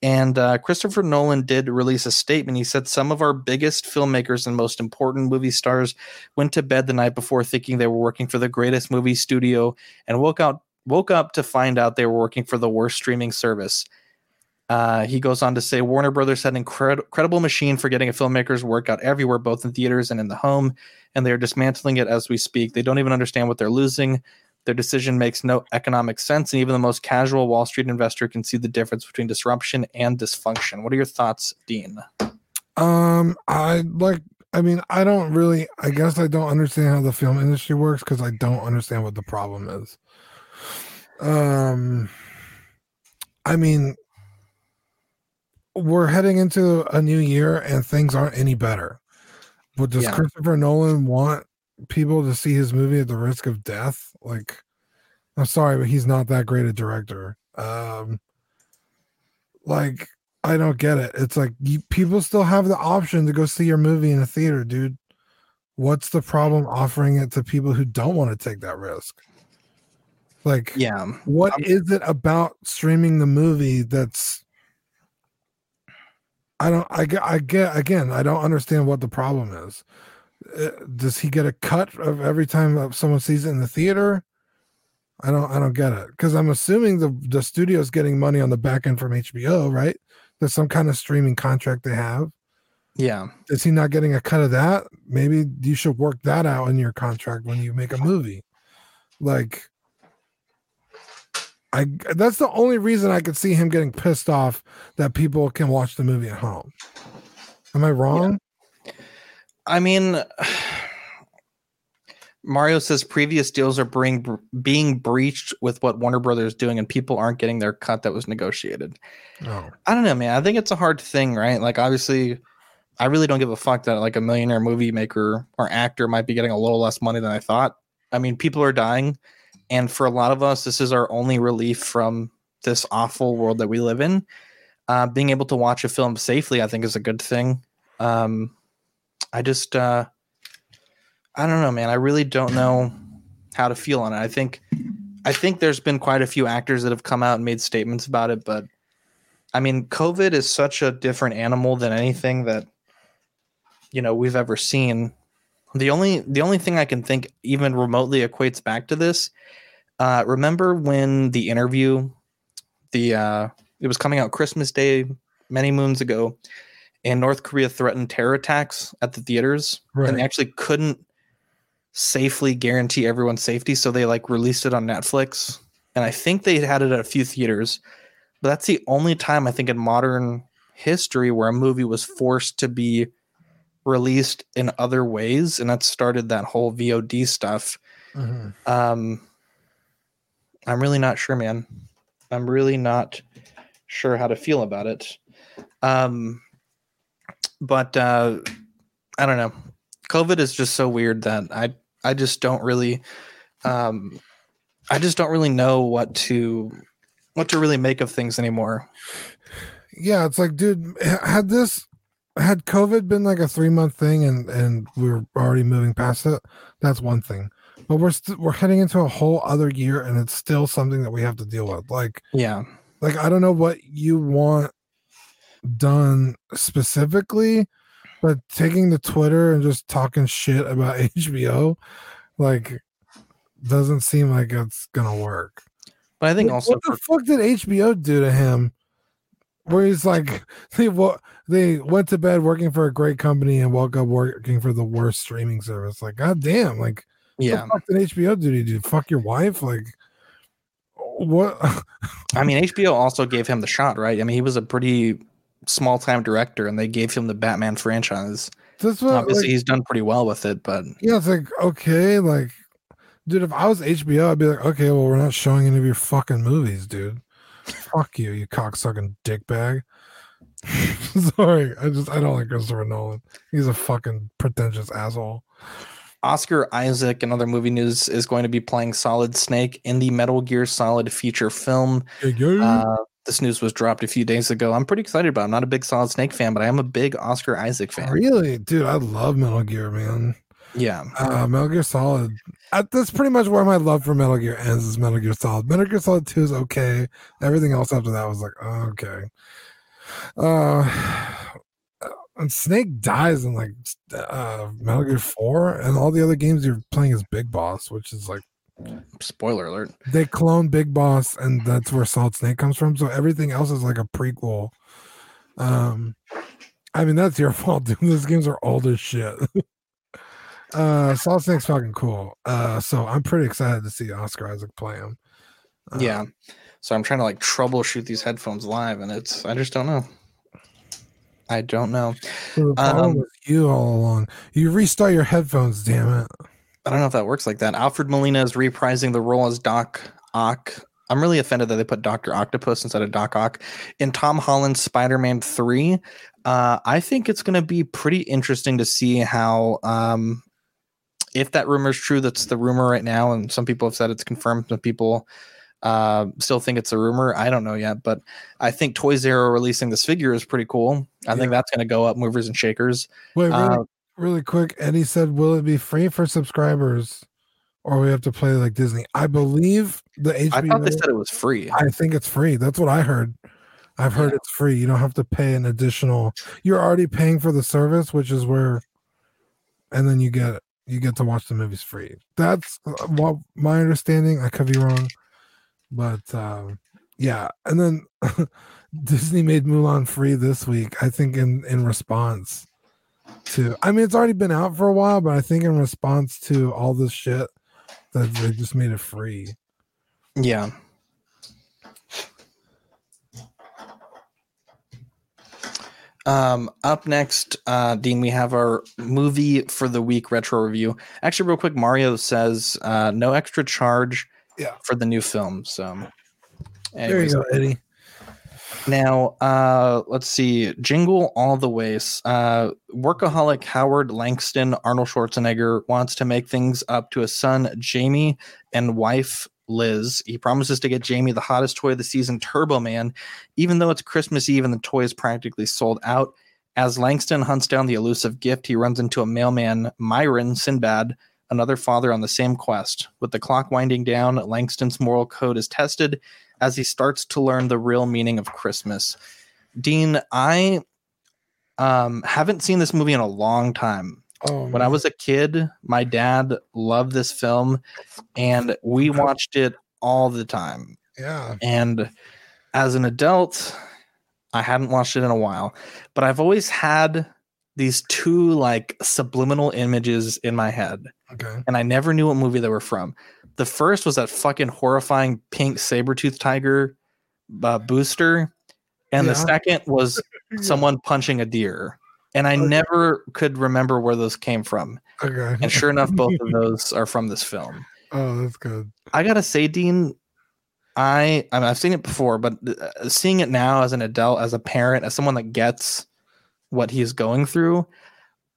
And uh, Christopher Nolan did release a statement. He said some of our biggest filmmakers and most important movie stars went to bed the night before thinking they were working for the greatest movie studio and woke out woke up to find out they were working for the worst streaming service. Uh, he goes on to say Warner Brothers had an incred- incredible machine for getting a filmmaker's work out everywhere, both in theaters and in the home, and they are dismantling it as we speak. They don't even understand what they're losing. Their decision makes no economic sense, and even the most casual Wall Street investor can see the difference between disruption and dysfunction. What are your thoughts, Dean? Um, I like. I mean, I don't really. I guess I don't understand how the film industry works because I don't understand what the problem is. Um, I mean, we're heading into a new year and things aren't any better. But does Yeah. Christopher Nolan want people to see his movie at the risk of death? Like, I'm sorry, but he's not that great a director. Um, like, I don't get it. It's like you, people still have the option to go see your movie in a theater, dude. What's the problem offering it to people who don't want to take that risk? Like, Yeah. what is it about streaming the movie that's I don't I get I get again I don't understand what the problem is. Uh, Does he get a cut of every time someone sees it in the theater? I don't I don't get it because I'm assuming the the studio's getting money on the back end from HBO, right? There's some kind of streaming contract they have. Yeah. Is he not getting a cut of that? Maybe you should work that out in your contract when you make a movie. Like I that's the only reason I could see him getting pissed off that people can watch the movie at home. Am I wrong? I mean, <sighs> Mario says previous deals are bring, being breached with what Warner Brothers is doing, and people aren't getting their cut that was negotiated. Oh. I don't know, man. I think it's a hard thing, right? Like, obviously, I really don't give a fuck that like a millionaire movie maker or actor might be getting a little less money than I thought. I mean, people are dying, and for a lot of us, this is our only relief from this awful world that we live in. Uh, being able to watch a film safely, I think, is a good thing. Um, I just, uh, I don't know, man. I really don't know how to feel on it. I think, I think there's been quite a few actors that have come out and made statements about it, but I mean, COVID is such a different animal than anything that you know we've ever seen. The only the only thing I can think even remotely equates back to this. Uh, remember when the interview, the uh, it was coming out Christmas Day many moons ago, and North Korea threatened terror attacks at the theaters, Right. and they actually couldn't safely guarantee everyone's safety, so they like released it on Netflix, and I think they had it at a few theaters. but that's the only time I think in modern history where a movie was forced to be released in other ways, and that started that whole VOD stuff. Mhm. Um, I'm really not sure, man. I'm really not sure how to feel about it. Um, but uh, I don't know. COVID is just so weird that I I just don't really um, I just don't really know what to what to really make of things anymore. Yeah, it's like, dude, had this had COVID been like a three month thing and and we are already moving past it, that's one thing. But we're st- we're heading into a whole other year, and it's still something that we have to deal with. Like, Yeah. like I don't know what you want done specifically, but taking the Twitter and just talking shit about <laughs> HBO, like, doesn't seem like it's gonna work. But I think What- also what the fuck did HBO do to him? Where he's like, <laughs> they wa- they went to bed working for a great company and woke up working for the worst streaming service. Like, god damn, like, Yeah. what the fuck did HBO do to you? Fuck your wife? Like, what? <laughs> I mean, HBO also gave him the shot, right? I mean, he was a pretty small time director, and they gave him the Batman franchise. That's what, Obviously, like- he's done pretty well with it, but yeah, it's like okay, like, dude, if I was HBO, I'd be like, okay, well, we're not showing any of your fucking movies, dude. Fuck you, you cocksucking dickbag. <laughs> Sorry, I just I don't like Christopher Nolan. He's a fucking pretentious asshole. Oscar Isaac, another movie news, is going to be playing Solid Snake in the Metal Gear Solid feature film. Uh, this news was dropped a few days ago. I'm pretty excited about. it. I'm not a big Solid Snake fan, but I am a big Oscar Isaac fan. Really, dude, I love Metal Gear, man. Yeah, Uh, Metal Gear Solid. Uh, that's pretty much where my love for Metal Gear ends. Is Metal Gear Solid. Metal Gear Solid Two is okay. Everything else after that was like oh, okay. Uh, <sighs> and Snake dies in like uh, Metal Gear Four, and all the other games you're playing as Big Boss, which is like spoiler alert. they clone Big Boss, and that's where Solid Snake comes from. So everything else is like a prequel. Um, I mean that's your <laughs> fault, dude. Those games are old as shit. <laughs> uh, Solid Snake's fucking cool. Uh, so I'm pretty excited to see Oscar Isaac play him. yeah. So I'm trying to like troubleshoot these headphones live, and it's I just don't know. I don't know. So the problem Um, with you all along, you restart your headphones. Damn it! I don't know if that works like that. Alfred Molina is reprising the role as Doc Ock. I'm really offended that they put Doctor Octopus instead of Doc Ock in Tom Holland's Spider-Man Three. Uh, I think it's going to be pretty interesting to see how, um, if that rumor is true. That's the rumor right now, and some people have said it's confirmed. Some people uh, still think it's a rumor. I don't know yet, but I think Toy Zero releasing this figure is pretty cool. I think that's going to go up movers and shakers. Wait, really, Uh, really quick. Eddie said, "Will it be free for subscribers, or we have to play like Disney?" I believe the HBO. I thought they said it was free. I think it's free. That's what I heard. I've heard it's free. You don't have to pay an additional. You're already paying for the service, which is where, and then you get you get to watch the movies free. That's uh, what my understanding. I could be wrong, but um, yeah. And then <laughs> Disney made Mulan free this week. I think in in response to. I mean, it's already been out for a while, but I think in response to all this shit, that they just made it free. Yeah. Um, up next, uh, Dean, we have our movie for the week retro review. Actually, real quick, Mario says uh, no extra charge Yeah. for the new film. So, There you go, Eddie. Now, uh, let's see. Jingle all the ways. Uh, workaholic Howard Langston Arnold Schwarzenegger wants to make things up to his son Jamie and wife Liz. He promises to get Jamie the hottest toy of the season, Turbo Man, even though it's Christmas Eve and the toy is practically sold out. As Langston hunts down the elusive gift, he runs into a mailman, Myron Sinbad, another father on the same quest. With the clock winding down, Langston's moral code is tested as he starts to learn the real meaning of Christmas. Dean, I um, haven't seen this movie in a long time. Oh, when I was a kid, my dad loved this film, and we watched it all the time. Yeah. And as an adult, I hadn't watched it in a while, but I've always had these two like subliminal images in my head. Okay. And I never knew what movie they were from. The first was that fucking horrifying pink saber tooth tiger uh, Booster, and the second was <laughs> someone punching a deer. And I never could remember where those came from. Okay. And sure enough, both of <laughs> those are from this film. Oh, that's good. I gotta say, Dean, I I mean, I've seen it before, but uh, seeing it now as an adult, as a parent, as someone that gets what he's going through,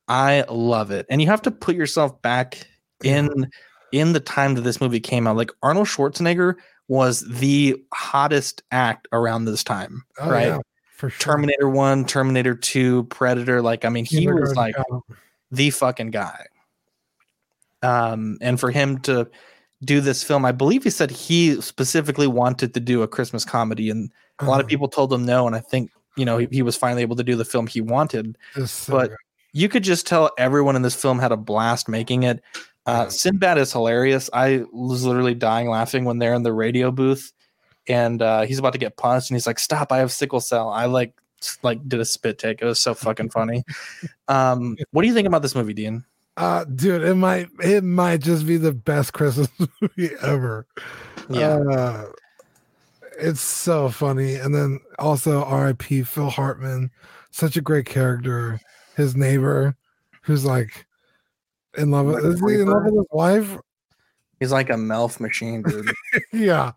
I love it. And you have to put yourself back in in the time that this movie came out. Like Arnold Schwarzenegger was the hottest act around this time, Oh, right? yeah, for sure. Terminator One, Terminator Two, Predator. Like, I mean, he was like Cop. the fucking guy. Um, and for him to do this film, I believe he said he specifically wanted to do a Christmas comedy, and a lot of Uh-huh. people told him no. And I think you know he, he was finally able to do the film he wanted. So but good. you could just tell everyone in this film had a blast making it. Uh, Sinbad is hilarious. I was literally dying laughing when they're in the radio booth, and uh, he's about to get punched, and he's like, "Stop! I have sickle cell." I like like did a spit take. It was so fucking funny. <laughs> Um, what do you think about this movie, Dean? Uh, dude, it might it might just be the best Christmas <laughs> movie ever. Yeah. Uh, it's so funny. And then also R.I.P. Phil Hartman, such a great character. His neighbor, who's like in love with is he in love with his wife? He's like a melf machine, dude. <laughs> yeah.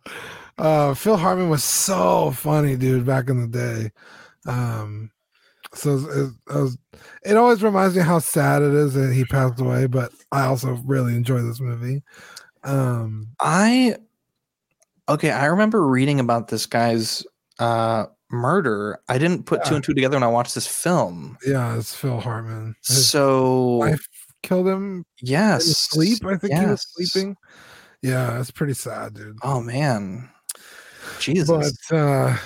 Uh Phil Hartman was so funny, dude, back in the day. Um so it, it, was, it always reminds me how sad it is that he passed away, but I also really enjoy this movie. Um I okay, I remember reading about this guy's uh murder. I didn't put two and two together when I watched this film. yeah, it's Phil Hartman. His So wife killed him yes, sleep. I think he was sleeping. Yeah, that's pretty sad, dude. Oh man, Jesus. But uh,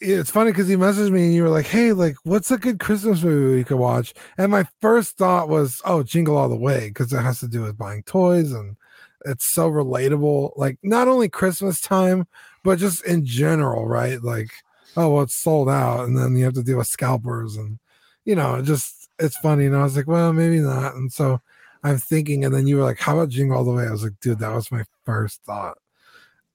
it's funny because he messaged me and you were like, "Hey, like, what's a good Christmas movie we could watch?" And my first thought was, "Oh, Jingle All the Way," because it has to do with buying toys and it's so relatable. Like, not only Christmas time, but just in general, right? Like, oh, well, it's sold out, and then you have to deal with scalpers, and you know, just it's funny. And I was like, well, maybe not. And so I'm thinking, and then you were like, "How about Jingle All the Way?" I was like, "Dude, that was my first thought."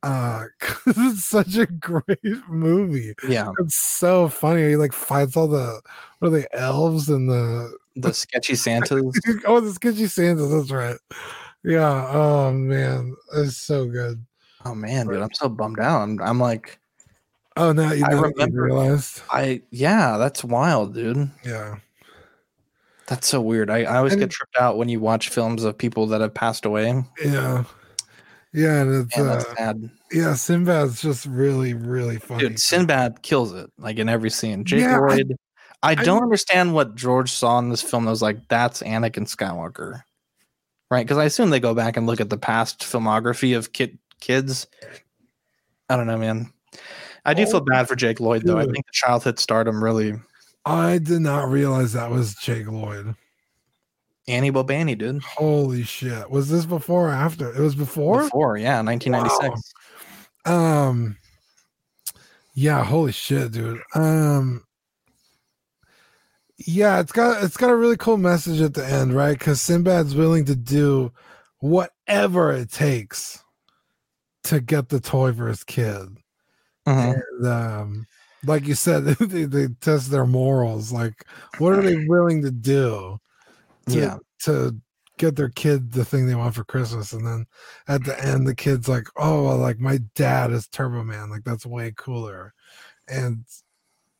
uh <laughs> 'cause it's such a great movie yeah, it's so funny he like fights all the what are they elves and the the sketchy Santas. <laughs> oh the sketchy santas that's right yeah oh man it's so good Oh man, dude, I'm so bummed out. I'm, I'm like, oh now you, I now remember- realized I yeah, that's wild, dude. yeah That's so weird. I, I always And- get tripped out when you watch films of people that have passed away. yeah yeah and it's Man, uh, that's sad. yeah sinbad's just really really funny Dude, Sinbad kills it like in every scene. Jake Yeah, Lloyd. I, I don't mean- understand what George saw in this film that was like, that's Anakin Skywalker. Right? Because I assume they go back and look at the past filmography of kid kids. I don't know, man. I do feel bad for Jake Lloyd though. I Oh, think the childhood stardom really i did not realize that was jake lloyd Annie Bobani, dude. holy shit was this before or after it was before Before, yeah, 1996. Um yeah, holy shit, dude. Um yeah, it's got it's got a really cool message at the end, right? Because Sinbad's willing to do whatever it takes to get the toy for his kid. Mhm. And um like you said, <laughs> they, they test their morals. Like, what are they willing to do to, Yeah. to get their kid the thing they want for Christmas? And then at the end, the kid's like, Oh, well, like my dad is Turbo Man, like that's way cooler. And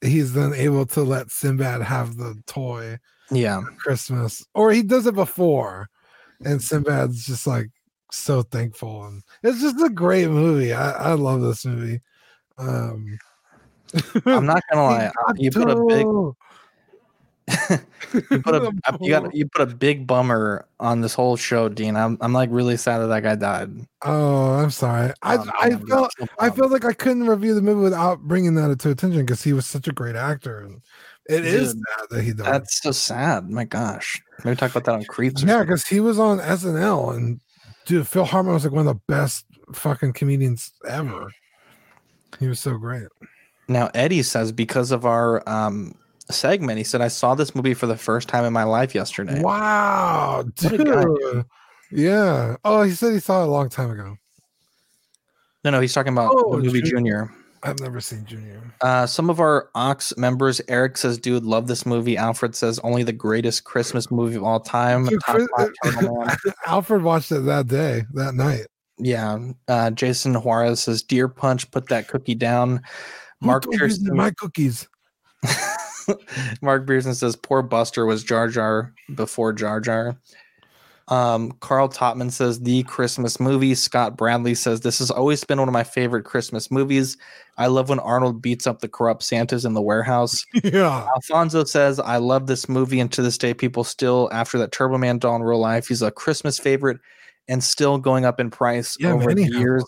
he's then able to let Sinbad have the toy Yeah. Christmas. Or he does it before. And Sinbad's just like so thankful. And it's just a great movie. I, I love this movie. Um I'm not gonna lie. <laughs> You put a big you put a <laughs> you got you put a big bummer on this whole show, Dean. I'm I'm like really sad that that guy died. Oh, I'm sorry. I Oh, I felt so I felt like I couldn't review the movie without bringing that to attention because he was such a great actor. And it is Dude, sad that he died. That's so sad. My gosh. Maybe talk about that on Creeps. Yeah, because he was on SNL and dude, Phil Hartman was like one of the best fucking comedians ever. He was so great. Now Eddie says because of our um segment, he said I saw this movie for the first time in my life yesterday. Wow, guy, dude. Yeah. Oh, he said he saw it a long time ago. No, no, he's talking about Oh, the movie Junior. Junior. I've never seen Junior. Uh, some of our Ox members, Eric says, "Dude, love this movie." Alfred says, "Only the greatest Christmas movie of all time." Dude, Chris- five Turtle Man. Alfred watched it that day, that night. yeah. Uh, Jason Juarez says, "Deer Punch, put that cookie down." Mark told you to eat Pearson, my cookies. <laughs> Mark Pearson says, "Poor Booster was Jar Jar before Jar Jar." Um, Carl Topman says the Christmas movie. Scott Bradley says this has always been one of my favorite Christmas movies. I love when Arnold beats up the corrupt Santas in the warehouse. <laughs> Yeah. Alfonso says I love this movie, and to this day, people still after that Turbo Man Dawn Real Life, he's a Christmas favorite and still going up in price Yeah, over the years.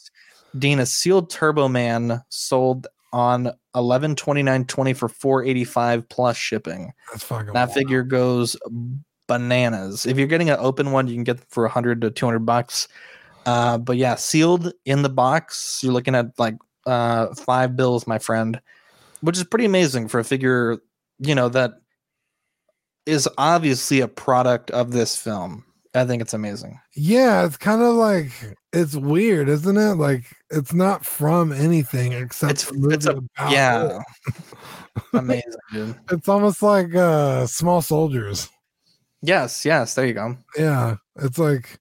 Dean, a sealed Turbo Man sold on eleven twenty nine twenty for four eighty five plus shipping. That's fucking That wild. figure goes bananas. If you're getting an open one, you can get for 100 to 200 bucks. Uh, but yeah, sealed in the box, you're looking at like uh, five bills, my friend, which is pretty amazing for a figure, you know, that is obviously a product of this film. I think it's amazing. Yeah, it's kind of like it's weird, isn't it? Like it's not from anything except It's, it's a, about it. yeah, <laughs> amazing, dude. <laughs> It's almost like uh small soldiers. Yes, yes, there you go. Yeah. It's like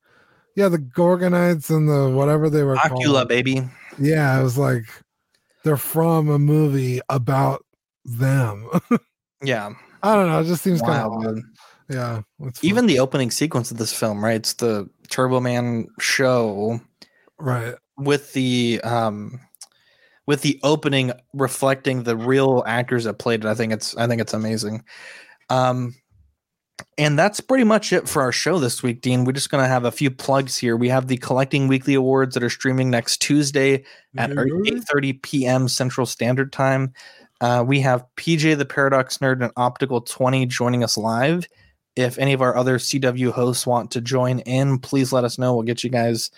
yeah, the Gorgonites and the whatever they were Ocula, called. baby. Yeah, it was like they're from a movie about them. <laughs> Yeah. I don't know, it just seems kind of odd. Yeah. Even the opening sequence of this film, right? It's the Turbo Man show right. with the um with the opening reflecting the real actors that played it. I think it's I think it's amazing. Um and that's pretty much it for our show this week, Dean. We're just going to have a few plugs here. We have the Collecting Weekly Awards that are streaming next Tuesday at Yeah. 8:30 p.m. Central Standard Time. Uh, we have PJ the Paradox Nerd and Optical 20 joining us live. If any of our other CW hosts want to join in, please let us know. We'll get you guys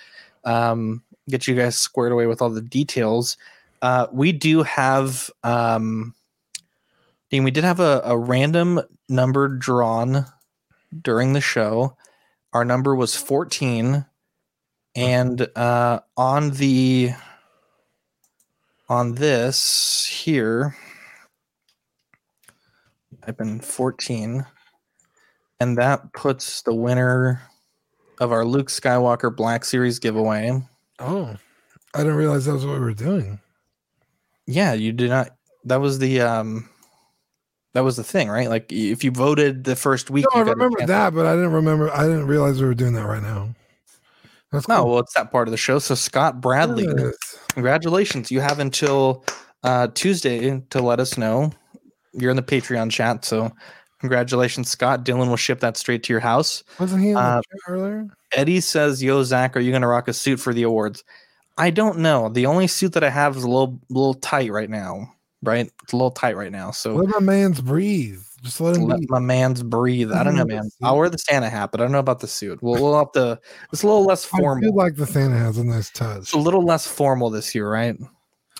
um, get you guys squared away with all the details. Uh, we do have um, Dean, we did have a, a random number drawn during the show. Our number was 14. And uh, on the on this here, I've been 14. And that puts the winner of our Luke Skywalker Black Series giveaway. Oh. I didn't realize that was what we were doing. Yeah, you did not. That was the um, that was the thing, right? Like if you voted the first week, No, I remember that, but I didn't remember I didn't realize we were doing that right now. That's No, well, it's that part of the show. So Scott Bradley, Yes. congratulations! You have until uh, Tuesday to let us know. You're in the Patreon chat, so congratulations, Scott. Dylan will ship that straight to your house. Wasn't he Uh, earlier? Eddie says, "Yo, Zach, are you going to rock a suit for the awards?" I don't know. The only suit that I have is a little, little tight right now. Right, it's a little tight right now. So Let my man's breathe. Just let him let my man's breathe. I don't know, man. I'll wear the Santa hat, but I don't know about the suit. We'll, we'll have to. It's a little less formal. I do like the Santa has a nice touch. It's a little less formal this year, right?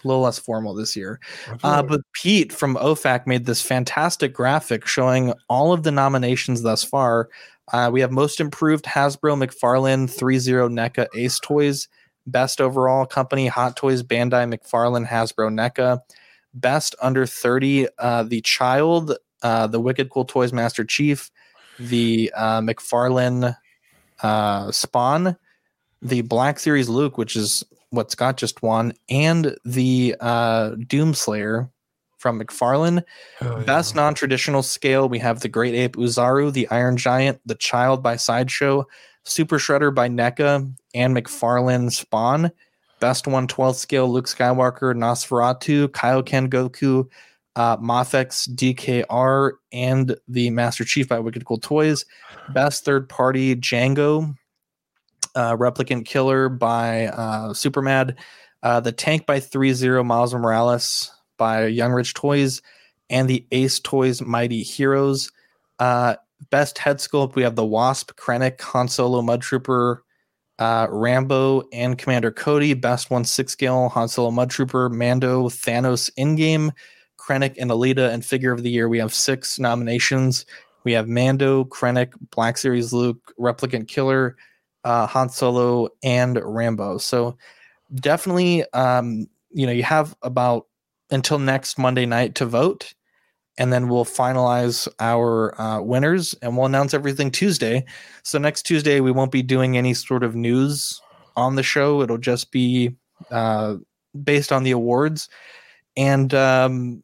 A little less formal this year. Uh, but Pete from OFAC made this fantastic graphic showing all of the nominations thus far. Uh, we have most improved Hasbro, McFarlane, 3-0 NECA, Ace Toys, best overall company Hot Toys, Bandai, McFarlane, Hasbro, NECA, best under 30, uh, The Child, uh, the Wicked Cool Toys Master Chief, the uh, McFarlane uh, Spawn, the Black Series Luke, which is what Scott just won, and the uh, Doomslayer from McFarlane. Hell yeah. Best non traditional scale, we have the Great Ape Uzaru, the Iron Giant, the Child by Sideshow, Super Shredder by NECA, and McFarlane Spawn. Best 112 scale, Luke Skywalker, Nosferatu, Kaioken Goku, uh, Mafex DKR, and the Master Chief by Wicked Cool Toys. Best third party, Django, uh, Replicant Killer by uh, Supermad, uh, the Tank by 3-0 Miles Morales by Young Rich Toys, and the Ace Toys Mighty Heroes. Uh, best head sculpt, we have the Wasp, Krennic, Han Solo, Mud Trooper, uh, Rambo, and Commander Cody. Best 1 6 scale, Han Solo, Mud Trooper, Mando, Thanos in game, Krennic, and Alita. And Figure of the Year, we have six nominations. We have Mando, Krennic, Black Series Luke, Replicant Killer, uh, Han Solo, and Rambo. So definitely, um, you know, you have about until next Monday night to vote, and then we'll finalize our uh, winners and we'll announce everything Tuesday. So next Tuesday we won't be doing any sort of news on the show. It'll just be uh, based on the awards, and um,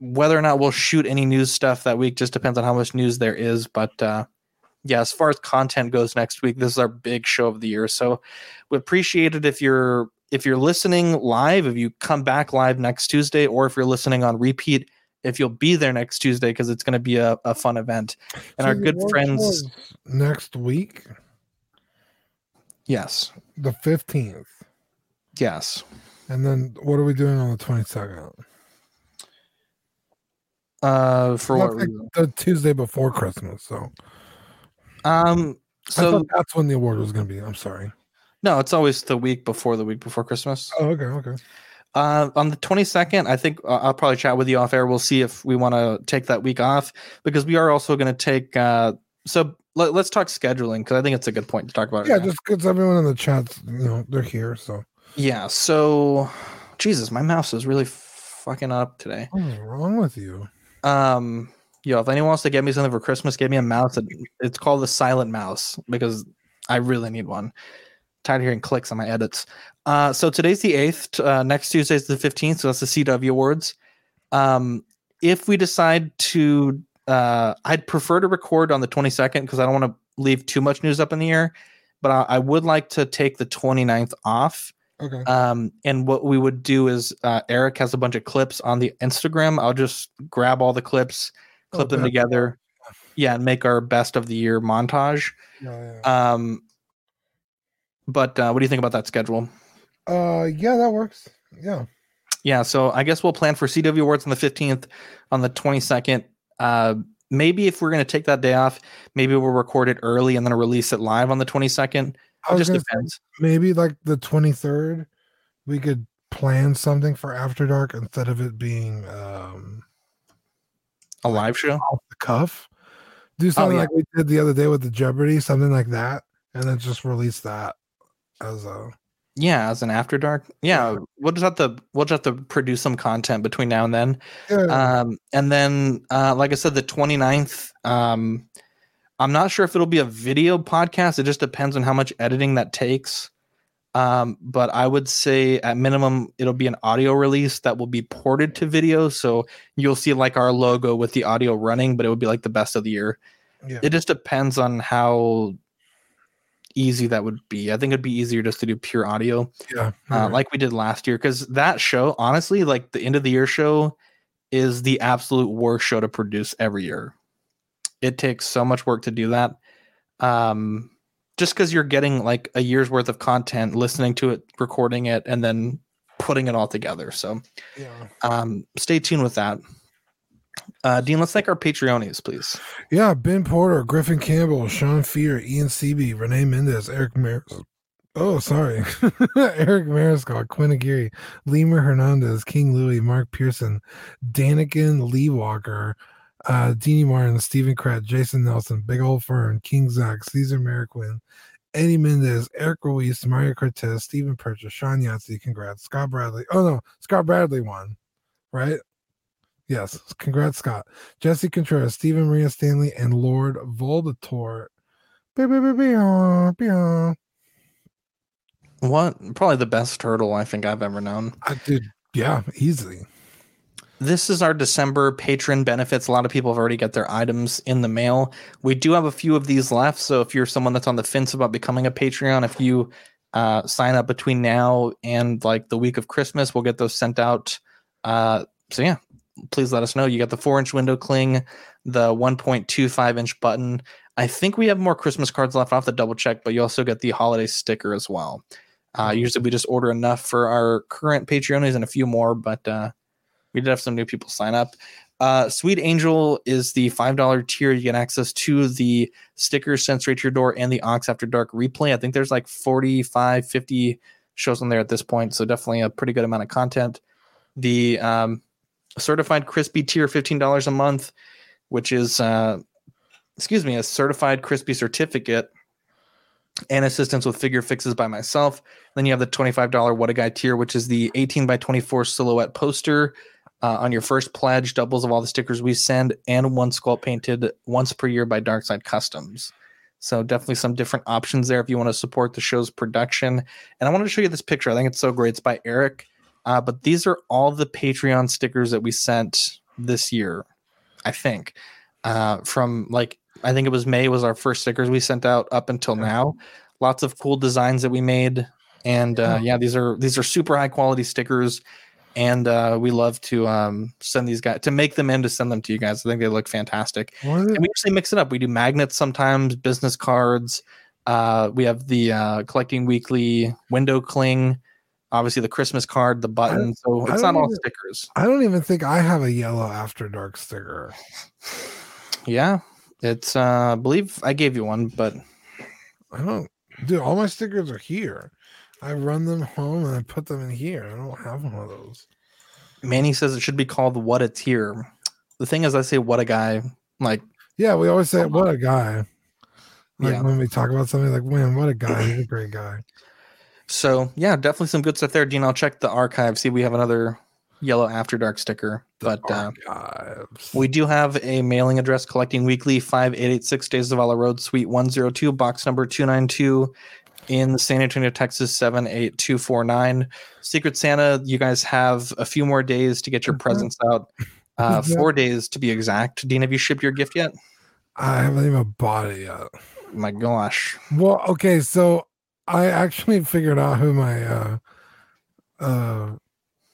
whether or not we'll shoot any news stuff that week just depends on how much news there is. But uh, yeah, as far as content goes next week, this is our big show of the year. So we appreciate it if you're if you're listening live, if you come back live next Tuesday, or if you're listening on repeat, if you'll be there next Tuesday because it's going to be a, a fun event. And So our good friends, next week, yes, the fifteenth, yes. and then what are we doing on the twenty second? Uh, for what like the Tuesday before Christmas. So, Um, so that's when the award was going to be. I'm sorry. no, it's always the week before the week before Christmas. Oh, okay, okay. Uh, on the 22nd, I think uh, I'll probably chat with you off air. We'll see if we want to take that week off because we are also going to take. Uh, so let, us talk scheduling because I think it's a good point to talk about. Yeah, just because everyone in the chat, you know, they're here. So, yeah. So, Jesus, my mouse is really fucking up today. what's wrong with you? Um, yo, if anyone wants to get me something for Christmas, get me a mouse. It's called the Silent Mouse because I really need one. Tired of hearing clicks on my edits. Uh, so today's the eighth. Uh, next Tuesday is the fifteenth. So that's the CW Awards. Um, if we decide to, uh, I'd prefer to record on the twenty second because I don't want to leave too much news up in the air. But I, I would like to take the 29th off. Okay. Um, and what we would do is uh, Eric has a bunch of clips on the Instagram. I'll just grab all the clips, clip them together, yeah, and make our best of the year montage. Yeah, yeah. Um, but uh, what do you think about that schedule? Uh, yeah, that works. Yeah. Yeah, so I guess we'll plan for CW Awards on the 15th, on the 22nd. Uh, maybe if we're going to take that day off, maybe we'll record it early and then release it live on the 22nd. It just depends. maybe like the 23rd, we could plan something for After Dark instead of it being um A live show? off the cuff. Do something Oh, yeah. like we did the other day with the Jeopardy, something like that, and then just release that as a Yeah, as an after dark. Yeah, we'll just have to we'll just have to produce some content between now and then. yeah. Um, and then, uh, like I said, the 29th, um, I'm not sure if it'll be a video podcast. It just depends on how much editing that takes. Um, but I would say at minimum, it'll be an audio release that will be ported to video. So you'll see like our logo with the audio running, but it would be like the best of the year. yeah. It just depends on how easy that would be. I think it'd be easier just to do pure audio yeah. uh, alright. like we did last year because that show honestly like the end of the year show is the absolute worst show to produce every year it takes so much work to do that um just because you're getting like a year's worth of content listening to it recording it and then putting it all together so yeah. um stay tuned with that uh dean let's thank our patreonies please Yeah, Ben Porter, Griffin Campbell, Sean Fear, Ian Seaby, Renee Mendez, Eric Maris. Oh, sorry. <laughs> Eric Mariscal, Quinn Aguirre, Lemur Hernandez, King Louis, Mark Pearson, Danikin, Lee Walker, uh, Deanie Martin, Stephen Kret, Jason Nelson, Big Old Fern, King Zach, Caesar Mariquin, Eddie Mendez, Eric Ruiz, Mario Cortez, Stephen Purchase, Sean Yancey, congrats. Scott Bradley. Oh, no, Scott Bradley won, right? Yes, congrats, Scott. Jesse Contreras, Stephen Maria Stanley, and Lord Voldator. What probably the best turtle i think i've ever known I did, yeah, easily. This is our December patron benefits. A lot of people have already got their items in the mail. We do have a few of these left. So if you're someone that's on the fence about becoming a Patreon, if you uh, sign up between now and like the week of Christmas, we'll get those sent out. Uh, so yeah, please let us know. You got the four inch window cling, the 1.25 inch button. I think we have more Christmas cards left. I'll have to double check, but you also get the holiday sticker as well. Uh, usually we just order enough for our current Patreonies and a few more, but uh, we did have some new people sign up. Uh, Sweet Angel is the $5 tier. You get access to the stickers sent straight to your door and the Ox After Dark replay. I think there's like 45, 50 shows on there at this point. So definitely a pretty good amount of content. The um, certified crispy tier, $15 a month, which is, uh, excuse me, a certified crispy certificate and assistance with figure fixes by myself. Then you have the $25 What a Guy tier, which is the 18 by 24 silhouette poster uh, on your first pledge, doubles of all the stickers we send, and one sculpt painted once per year by Darkside Customs. So definitely some different options there if you want to support the show's production. And I wanted to show you this picture. I think it's so great. It's by Eric. Uh, but these are all the Patreon stickers that we sent this year, I think. Uh, from like I think it was May was our first stickers we sent out up until now. Lots of cool designs that we made, and uh, yeah, these are these are super high quality stickers, and uh, we love to um, send these guys to make them in to send them to you guys. I think they look fantastic. And we usually mix it up. We do magnets sometimes, business cards. Uh, we have the uh, collecting weekly window cling, obviously the Christmas card, the button. So it's not all even- stickers. I don't even think I have a yellow After Dark sticker. Yeah, it's. Uh, I believe I gave you one, but I don't, dude. All my stickers are here. I run them home and I put them in here. I don't have one of those. Manny says it should be called "What a Tier." The thing is, I say "What a Guy." Like, Yeah, we always say, "What a guy!" Like Yeah. when we talk about something, like, "Man, what a guy! He's a great guy." so yeah, definitely some good stuff there. Dean, I'll check the archive. See, if we have another yellow After Dark sticker, but uh, we do have a mailing address collecting weekly 5886 De Zavala Road, Suite 102, box number 292 in San Antonio, Texas 78249. Secret Santa, you guys have a few more days to get your presents out. Uh, <laughs> Yeah. four days to be exact. Dean, have you shipped your gift yet? I haven't even bought it yet. My gosh. Well, okay, so I actually figured out who my uh uh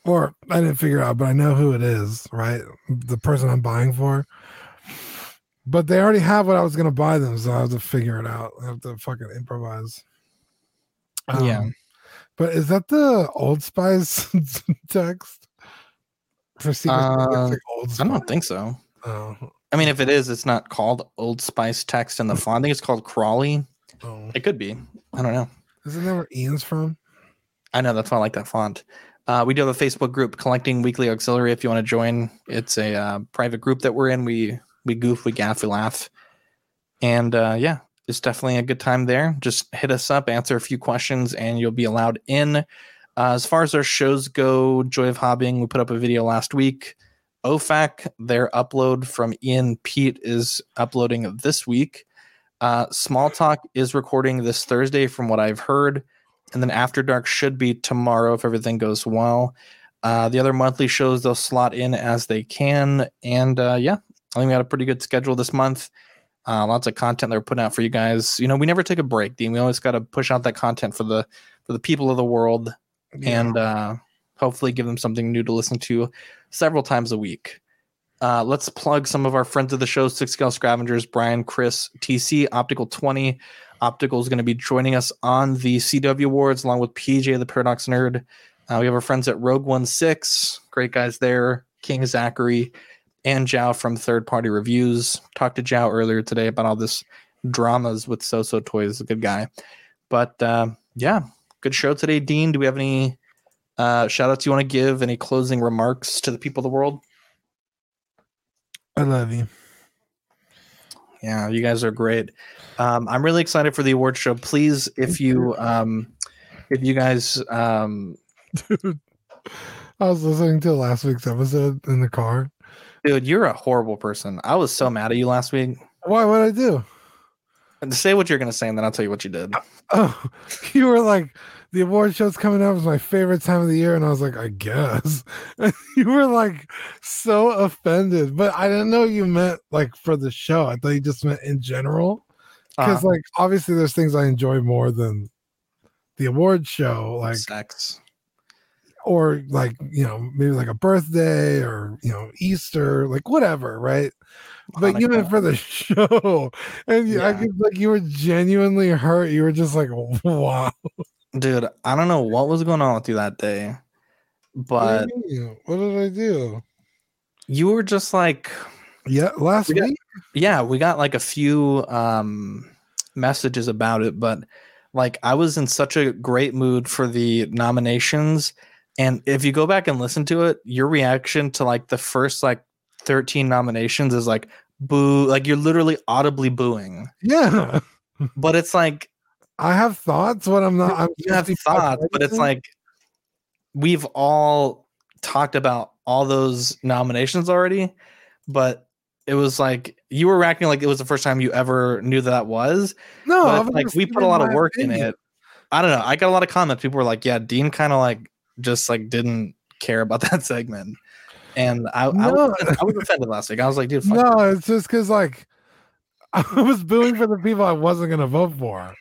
or I didn't figure out, but I know who it is, right? The person I'm buying for. But they already have what I was gonna buy them, so I have to figure it out. I have to fucking improvise. Yeah. Um, But is that the Old Spice <laughs> text? For Secret Uh, like Old I don't think so. Oh, I mean, if it is, it's not called Old Spice text in the font. I think it's called Crawley. oh. It could be. I don't know. Isn't that where Ian's from? I know that's why I like that font. Uh, we do have a Facebook group, Collecting Weekly Auxiliary. If you want to join, it's a uh, private group that we're in. We we goof, we gaff, we laugh, and uh, yeah, it's definitely a good time there. Just hit us up, answer a few questions, and you'll be allowed in. Uh, as far as our shows go, Joy of Hobbying, we put up a video last week. OFAC, their upload from Ian Pete is uploading this week. Uh, Small Talk is recording this Thursday, from what I've heard and then After Dark should be tomorrow if everything goes well. Uh, the other monthly shows they'll slot in as they can, and uh, yeah, I think we got a pretty good schedule this month. Uh, lots of content that we're putting out for you guys. You know, we never take a break, Dean. We always got to push out that content for the for the people of the world, and uh, hopefully give them something new to listen to several times a week. Uh, let's plug some of our friends of the show: Six Scale Scavengers, Brian, Chris, TC, Optical Twenty. Optical is going to be joining us on the CW Awards along with PJ, the Paradox Nerd. Uh, we have our friends at Rogue One Six, great guys there. King Zachary and Zhao from Third Party Reviews. Talked to Zhao earlier today about all this dramas with Soso Toys. A good guy, but uh, yeah, good show today. Dean, do we have any uh, shout outs you want to give? Any closing remarks to the people of the world? I love you. Yeah, you guys are great. Um, I'm really excited for the award show. Please, if you um, if you guys um, Dude, <laughs> I was listening to last week's episode in the car. Dude, you're a horrible person. I was so mad at you last week. Why? What I do? And say what you're gonna say, and then I'll tell you what you did. Oh, <laughs> you were like, the award show's coming up. It's my favorite time of the year, and I was like, I guess. And <laughs> you were like so offended, but I didn't know you meant like for the show. I thought you just meant in general. Because Uh-huh. like obviously, there's things I enjoy more than the award show, like sex. Or like you know maybe like a birthday or you know Easter, like whatever, right? But meant for the <laughs> show, and you I could like you were genuinely hurt. You were just like, <laughs> wow. Dude, I don't know what was going on with you that day, but you what did I do? you were just like Yeah, last We got- week. yeah we got like a few um messages about it but like i was in such a great mood for the nominations and if you go back and listen to it your reaction to like the first like 13 nominations is like boo like you're literally audibly booing Yeah, <laughs> but it's like I have thoughts when I'm not. I'm you have 55 thoughts but it's like we've all talked about all those nominations already, but it was like you were acting like it was the first time you ever knew that, that was. No, like we put a lot of work in it. I don't know. I got a lot of comments. People were like, "Yeah, Dean kind of like just like didn't care about <laughs> that segment," and I, I, was, I was offended last week. I was like, "Dude, fuck No, it's just because like <laughs> I was booing for the people I wasn't gonna vote for.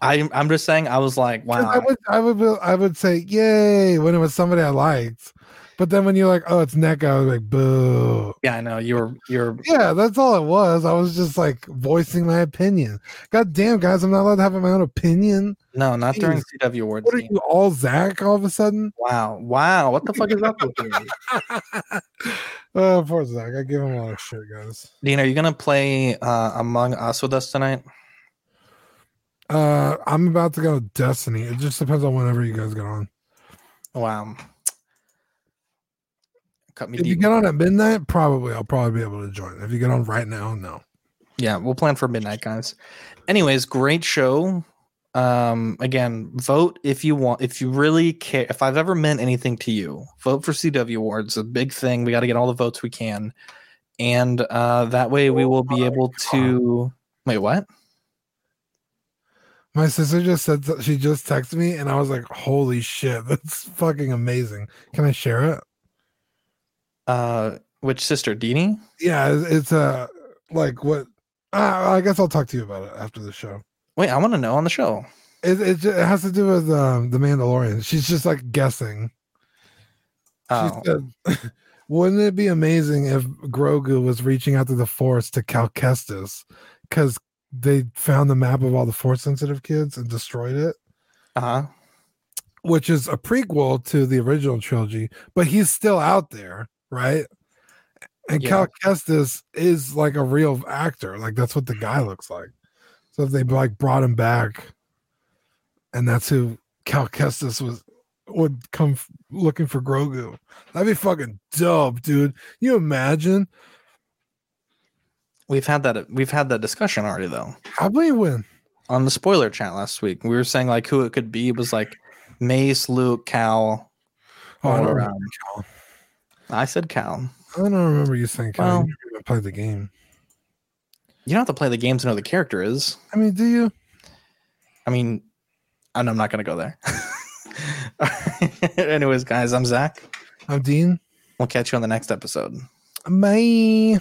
I, I'm just saying. I was like, 'Cause I wow. would, I would, I would say yay when it was somebody I liked, but then when you're like, oh, it's NECA, I was like, boo. Yeah, I know You're You're. Yeah, that's all it was. I was just like voicing my opinion. God damn, guys, I'm not allowed to have my own opinion. No, not during CW awards. What are you all Zach all of a sudden? Wow, wow. What the fuck is up with you? <laughs> Oh, poor Zach. I give him a lot of shit, guys. Dean, are you gonna play uh, Among Us with us tonight? Uh, I'm about to go to Destiny. It just depends on whenever you guys get on. Wow. Cut me If you get on at midnight, probably I'll probably be able to join. If you get on right now, no. Yeah, we'll plan for midnight, guys. Anyways, great show. Um, again, vote if you want. If you really care, if I've ever meant anything to you, vote for CW Awards. A big thing. We got to get all the votes we can, and uh, that way we will be able to. Wait, what? My sister just said she just texted me, and I was like, "Holy shit, <laughs> that's fucking amazing!" Can I share it? Uh, which sister, Deanie? Yeah, it's, uh, like what? Uh, I guess I'll talk to you about it after the show. Wait, I want to know on the show. It it, it has to do with um, the Mandalorian. She's just like guessing. Oh, She said, <laughs> "Wouldn't it be amazing if Grogu was reaching out to the Force to Cal Kestis because they found the map of all the Force sensitive kids and destroyed it, uh huh. which is a prequel to the original trilogy, but he's still out there, right?" And Yeah. Cal Kestis is like a real actor, like that's what the mm-hmm. guy looks like. So if they like brought him back, and that's who Cal Kestis was would come f- looking for Grogu. That'd be fucking dope, dude. You imagine? We've had that. We've had that discussion already, though. How many win? on the spoiler chat last week. We were saying like who it could be. It was like Mace, Luke, Cal. Oh, I around. Cal. I said Cal. I don't remember you saying Cal. Well- you never even played the game. You don't have to play the game to know the character is. I mean, do you? I mean, and I'm not gonna go there. <laughs> Anyways, guys, I'm Zach. I'm Dean. We'll catch you on the next episode. Bye.